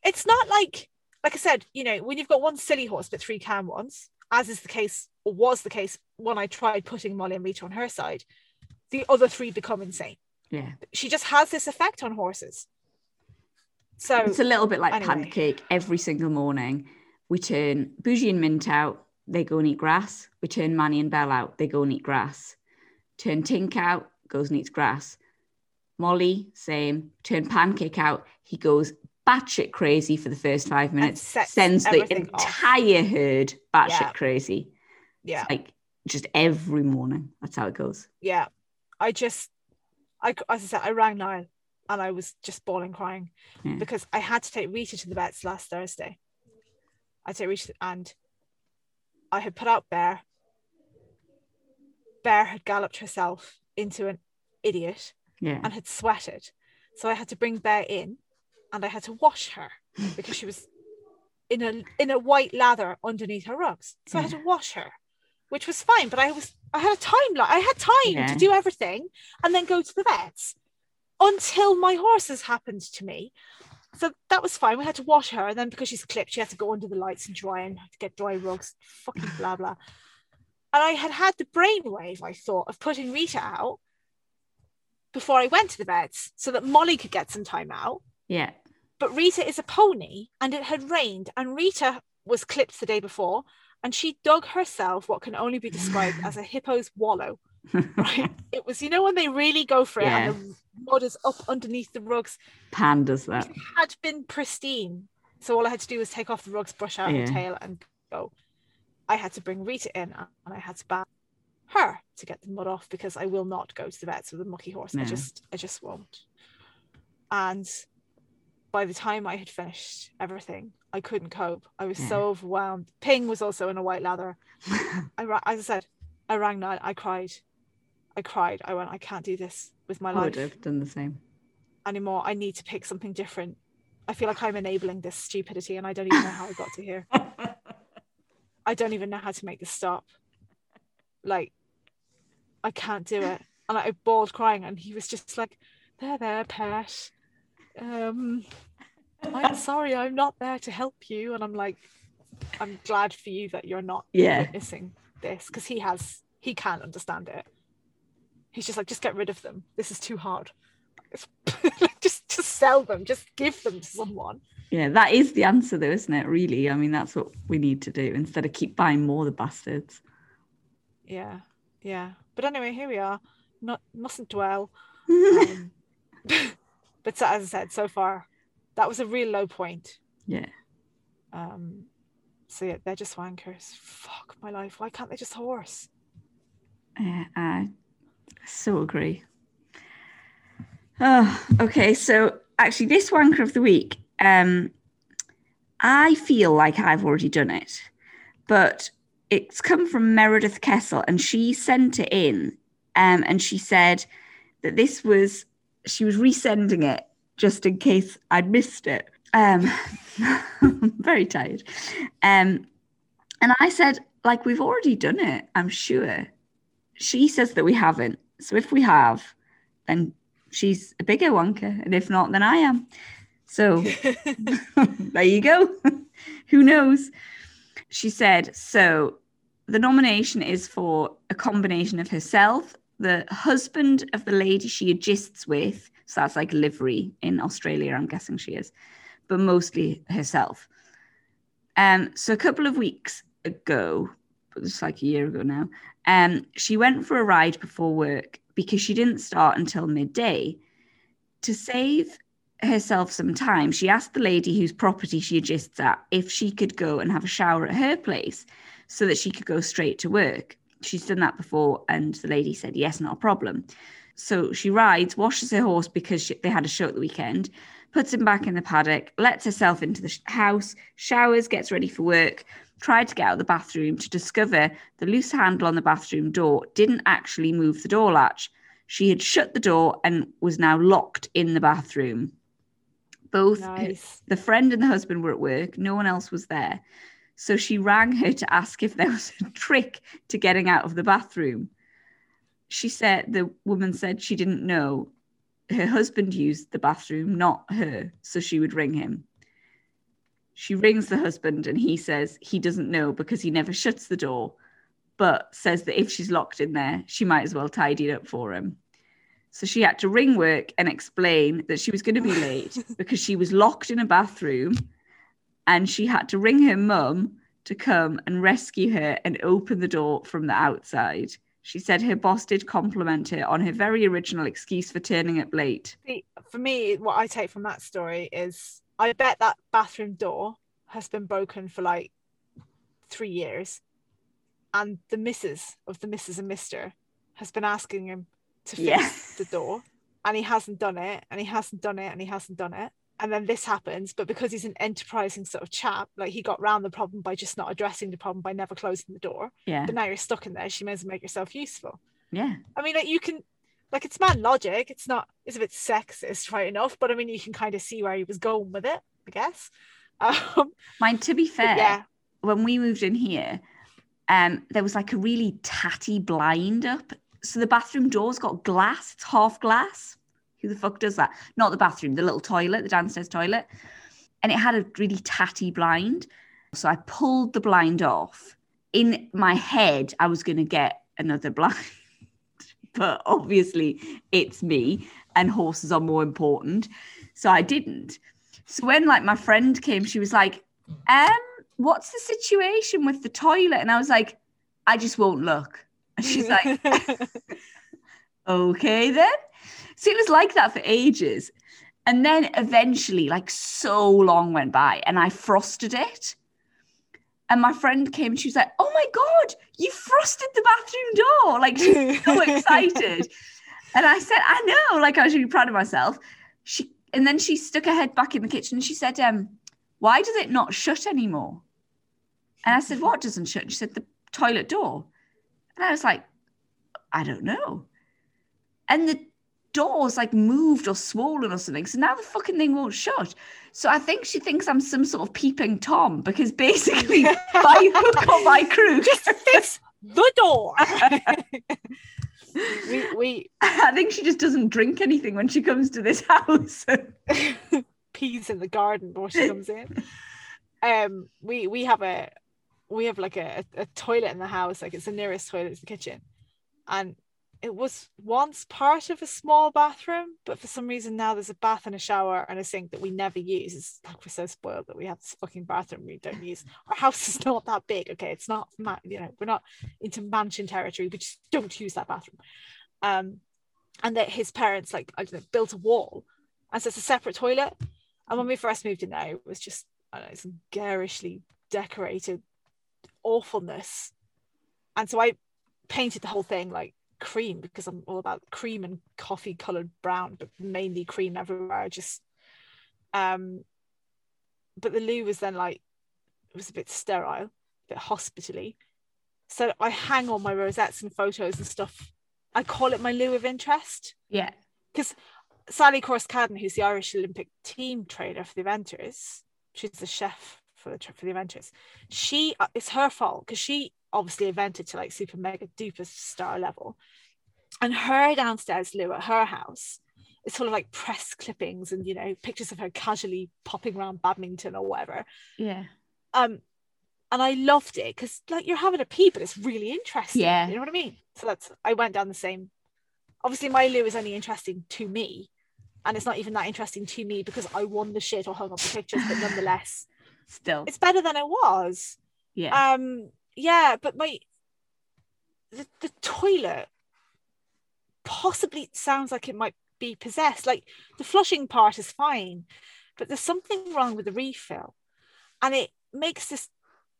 it's not like like I said, you know, when you've got one silly horse but three calm ones, as is the case or was the case when I tried putting Molly and Rita on her side, the other three become insane. Yeah. She just has this effect on horses. So It's a little bit like anyway. pancake every single morning. We turn Bougie and Mint out, they go and eat grass. We turn Manny and Belle out, they go and eat grass. Turn Tink out, goes and eats grass. Molly, same. Turn Pancake out, he goes batshit crazy for the first five minutes, sends the everything off. entire herd batshit Yeah. crazy. yeah, Like just every morning. That's how it goes. yeah. I just I as I said, I rang Niall and I was just bawling crying Yeah. because I had to take Rita to the vets last Thursday. I take Rita and I had put out Bear. Bear had galloped herself into an idiot Yeah. and had sweated. So I had to bring Bear in and I had to wash her because she was in a in a white lather underneath her rugs. So I had hmm. to wash her, which was fine. But I was I had a time like I had time Yeah. to do everything and then go to the vets until my horses happened to me. So that was fine. We had to wash her, and then because she's clipped, she had to go under the lights and dry and to get dry rugs. Fucking blah blah. And I had had the brainwave, I thought, of putting Rita out before I went to the vets so that Molly could get some time out Yeah. but Rita is a pony and it had rained and Rita was clipped the day before and she dug herself what can only be described as a hippo's wallow right? It was you know when they really go for it and the mud is up underneath the rugs? Pandas that. it had been pristine. So all I had to do was take off the rugs brush out Yeah. her tail and go. I had to bring Rita in and I had to bath her to get the mud off because I will not go to the vets with a mucky horse. I just I just won't. And by the time I had finished everything, I couldn't cope. I was Yeah. so mm-hmm. overwhelmed. Ping was also in a white lather. I, ra- as I said, I rang Niall. I cried. I cried. I went, I can't do this with my life. I would have done the same. anymore. I need to pick something different. I feel like I'm enabling this stupidity and I don't even know how I got to here. I don't even know how to make this stop. Like, I can't do it. And I bawled crying, and he was just like, There, there, pet. Um, I'm sorry, I'm not there to help you. And I'm like, I'm glad for you that you're not Yeah. witnessing this because he has, he can't understand it. He's just like, just get rid of them. This is too hard. Just, just sell them. Just give them to someone. Yeah, that is the answer, though, isn't it? Really, I mean, that's what we need to do instead of keep buying more the bastards. Yeah, yeah. But anyway, here we are. Not mustn't dwell. Um, but so, as I said, so far, that was a real low point. yeah, Um, so yeah, they're just wankers. Fuck my life. Why can't they just horse? yeah, I so agree. Oh, okay, so actually, this wanker of the week, um, I feel like I've already done it, but it's come from Meredith Kessel, and she sent it in, um, and she said that this was she was resending it just in case I'd missed it. Um, very tired. Um, and I said, like, we've already done it, I'm sure. She says that we haven't. So if we have, then she's a bigger wanker. And if not, then I am. So there you go. Who knows? She said, so the nomination is for a combination of herself, the husband of the lady she agists with. So that's like livery in Australia, I'm guessing she is, but mostly herself. Um, so a couple of weeks ago, it's like a year ago now, um, she went for a ride before work because she didn't start until midday. To save herself some time, she asked the lady whose property she agists at if she could go and have a shower at her place so that she could go straight to work. She's done that before, and the lady said, Yes, not a problem. So she rides, washes her horse because she, they had a show at the weekend, puts him back in the paddock, lets herself into the house, showers, gets ready for work, tried to get out of the bathroom to discover the loose handle on the bathroom door didn't actually move the door latch. She had shut the door and was now locked in the bathroom. Both nice. the friend and the husband were at work, no one else was there. So she rang her to ask if there was a trick to getting out of the bathroom. She said the woman said she didn't know. Her husband used the bathroom, not her, so she would ring him. She rings the husband and he says he doesn't know because he never shuts the door, but says that if she's locked in there, she might as well tidy it up for him. So she had to ring work and explain that she was going to be late because she was locked in a bathroom and she had to ring her mum to come and rescue her and open the door from the outside. She said her boss did compliment her on her very original excuse for turning up late. For me, what I take from that story is I bet that bathroom door has been broken for like three years. And the missus of the Mrs. and Mr. has been asking him to fix Yeah. the door. And he hasn't done it, and he hasn't done it, and he hasn't done it. And then this happens, but because he's an enterprising sort of chap, like he got round the problem by just not addressing the problem by never closing the door. Yeah. But now you're stuck in there, she may as well make yourself useful. Yeah. I mean, like you can like it's man logic. It's not. It's a bit sexist, right enough. But I mean, you can kind of see where he was going with it. I guess. Um, Mine, to be fair, yeah. when we moved in here, um, there was like a really tatty blind up. So the bathroom door's got glass, it's half glass. Who the fuck does that? Not the bathroom, the little toilet, the downstairs toilet. And it had a really tatty blind. So I pulled the blind off. In my head, I was going to get another blind. but obviously, it's me, and horses are more important. So I didn't. So when like my friend came, she was like, um, what's the situation with the toilet? And I was like, I just won't look. And she's like, okay then. So it was like that for ages. And then eventually, like so long went by and I frosted it. And my friend came and she was like, oh my God, you frosted the bathroom door. Like she was so excited. And I said, I know, like I was really proud of myself. She and then she stuck her head back in the kitchen and she said, um, why does it not shut anymore? And I said, What doesn't shut? She said, The toilet door. And I was like, I don't know. And the door's like moved or swollen or something. So now the fucking thing won't shut. So I think she thinks I'm some sort of peeping Tom because basically by hook or by crook, just Fix the door. we we I think she just doesn't drink anything when she comes to this house. peas in the garden before she comes in. Um, we we have a we have like a, a toilet in the house, like it's the nearest toilet is the kitchen, and it was once part of a small bathroom, but for some reason now there's a bath and a shower and a sink that we never use. It's like we're so spoiled that we have this fucking bathroom we don't use. Our house is not that big, okay? It's not you know we're not into mansion territory. We just don't use that bathroom. Um, and that his parents like I don't know built a wall, and so it's a separate toilet. And when we first moved in there, it was just I don't know some garishly decorated awfulness. And so I painted the whole thing like cream because I'm all about cream and coffee colored brown, but mainly cream everywhere. Just um but the loo was then like it was a bit sterile, a bit hospitally. So I hang all my rosettes and photos and stuff. I call it my loo of interest. yeah. Because Sally Corscadden, who's the Irish Olympic team trainer for the eventers, she's the chef for the for the eventers. She uh, it's her fault because she obviously evented to like super mega duper star level, and her downstairs loo at her house is full of like press clippings and you know pictures of her casually popping around badminton or whatever. Yeah. Um, and I loved it because like you're having a pee, but it's really interesting. Yeah. you know what I mean. So that's I went down the same. Obviously, my loo is only interesting to me, and it's not even that interesting to me because I won the shit or hung up the pictures. But nonetheless, Still. it's better than it was. Yeah. Um, yeah, but my the, the toilet possibly sounds like it might be possessed. Like the flushing part is fine, but there's something wrong with the refill, and it makes this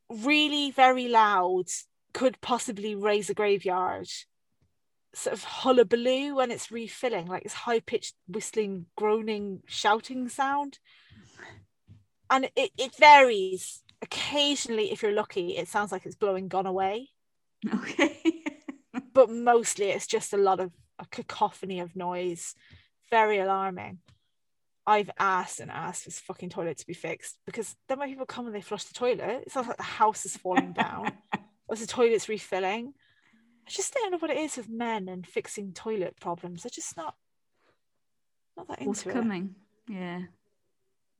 really very loud. Could possibly raise a graveyard. Sort of hullabaloo when it's refilling, like this high pitched whistling, groaning, shouting sound. And it, it varies. Occasionally, if you're lucky, it sounds like it's blowing gone away okay. but mostly it's just a lot of a cacophony of noise very alarming i've asked and asked for this fucking toilet to be fixed because then when people come and they flush the toilet it sounds like the house is falling down or the toilet's refilling i just don't know what it is with men and fixing toilet problems they're just not not that What's into it coming? Yeah.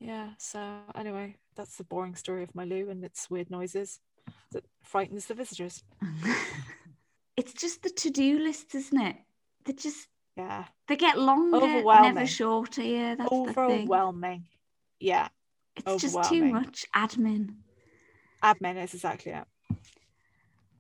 Yeah so anyway that's the boring story of my loo and its weird noises that frightens the visitors it's just the to-do list, isn't it? They just yeah they get longer, never shorter. Yeah, that's the thing. overwhelming yeah It's just too much admin. admin is exactly it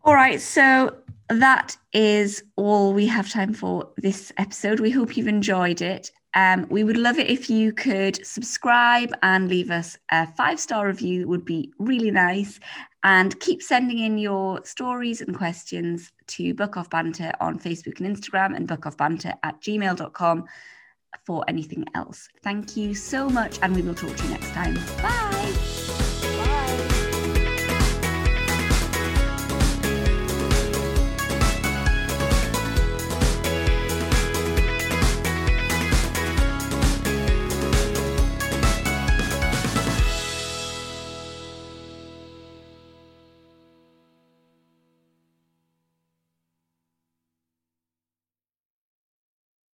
All right, so that is all we have time for this episode. We hope you've enjoyed it. Um, we would love it if you could subscribe and leave us a five star review. Would be really nice. And keep sending in your stories and questions to Book Off Banter on Facebook and Instagram and bookoffbanter at gmail.com for anything else. Thank you so much, and we will talk to you next time. Bye.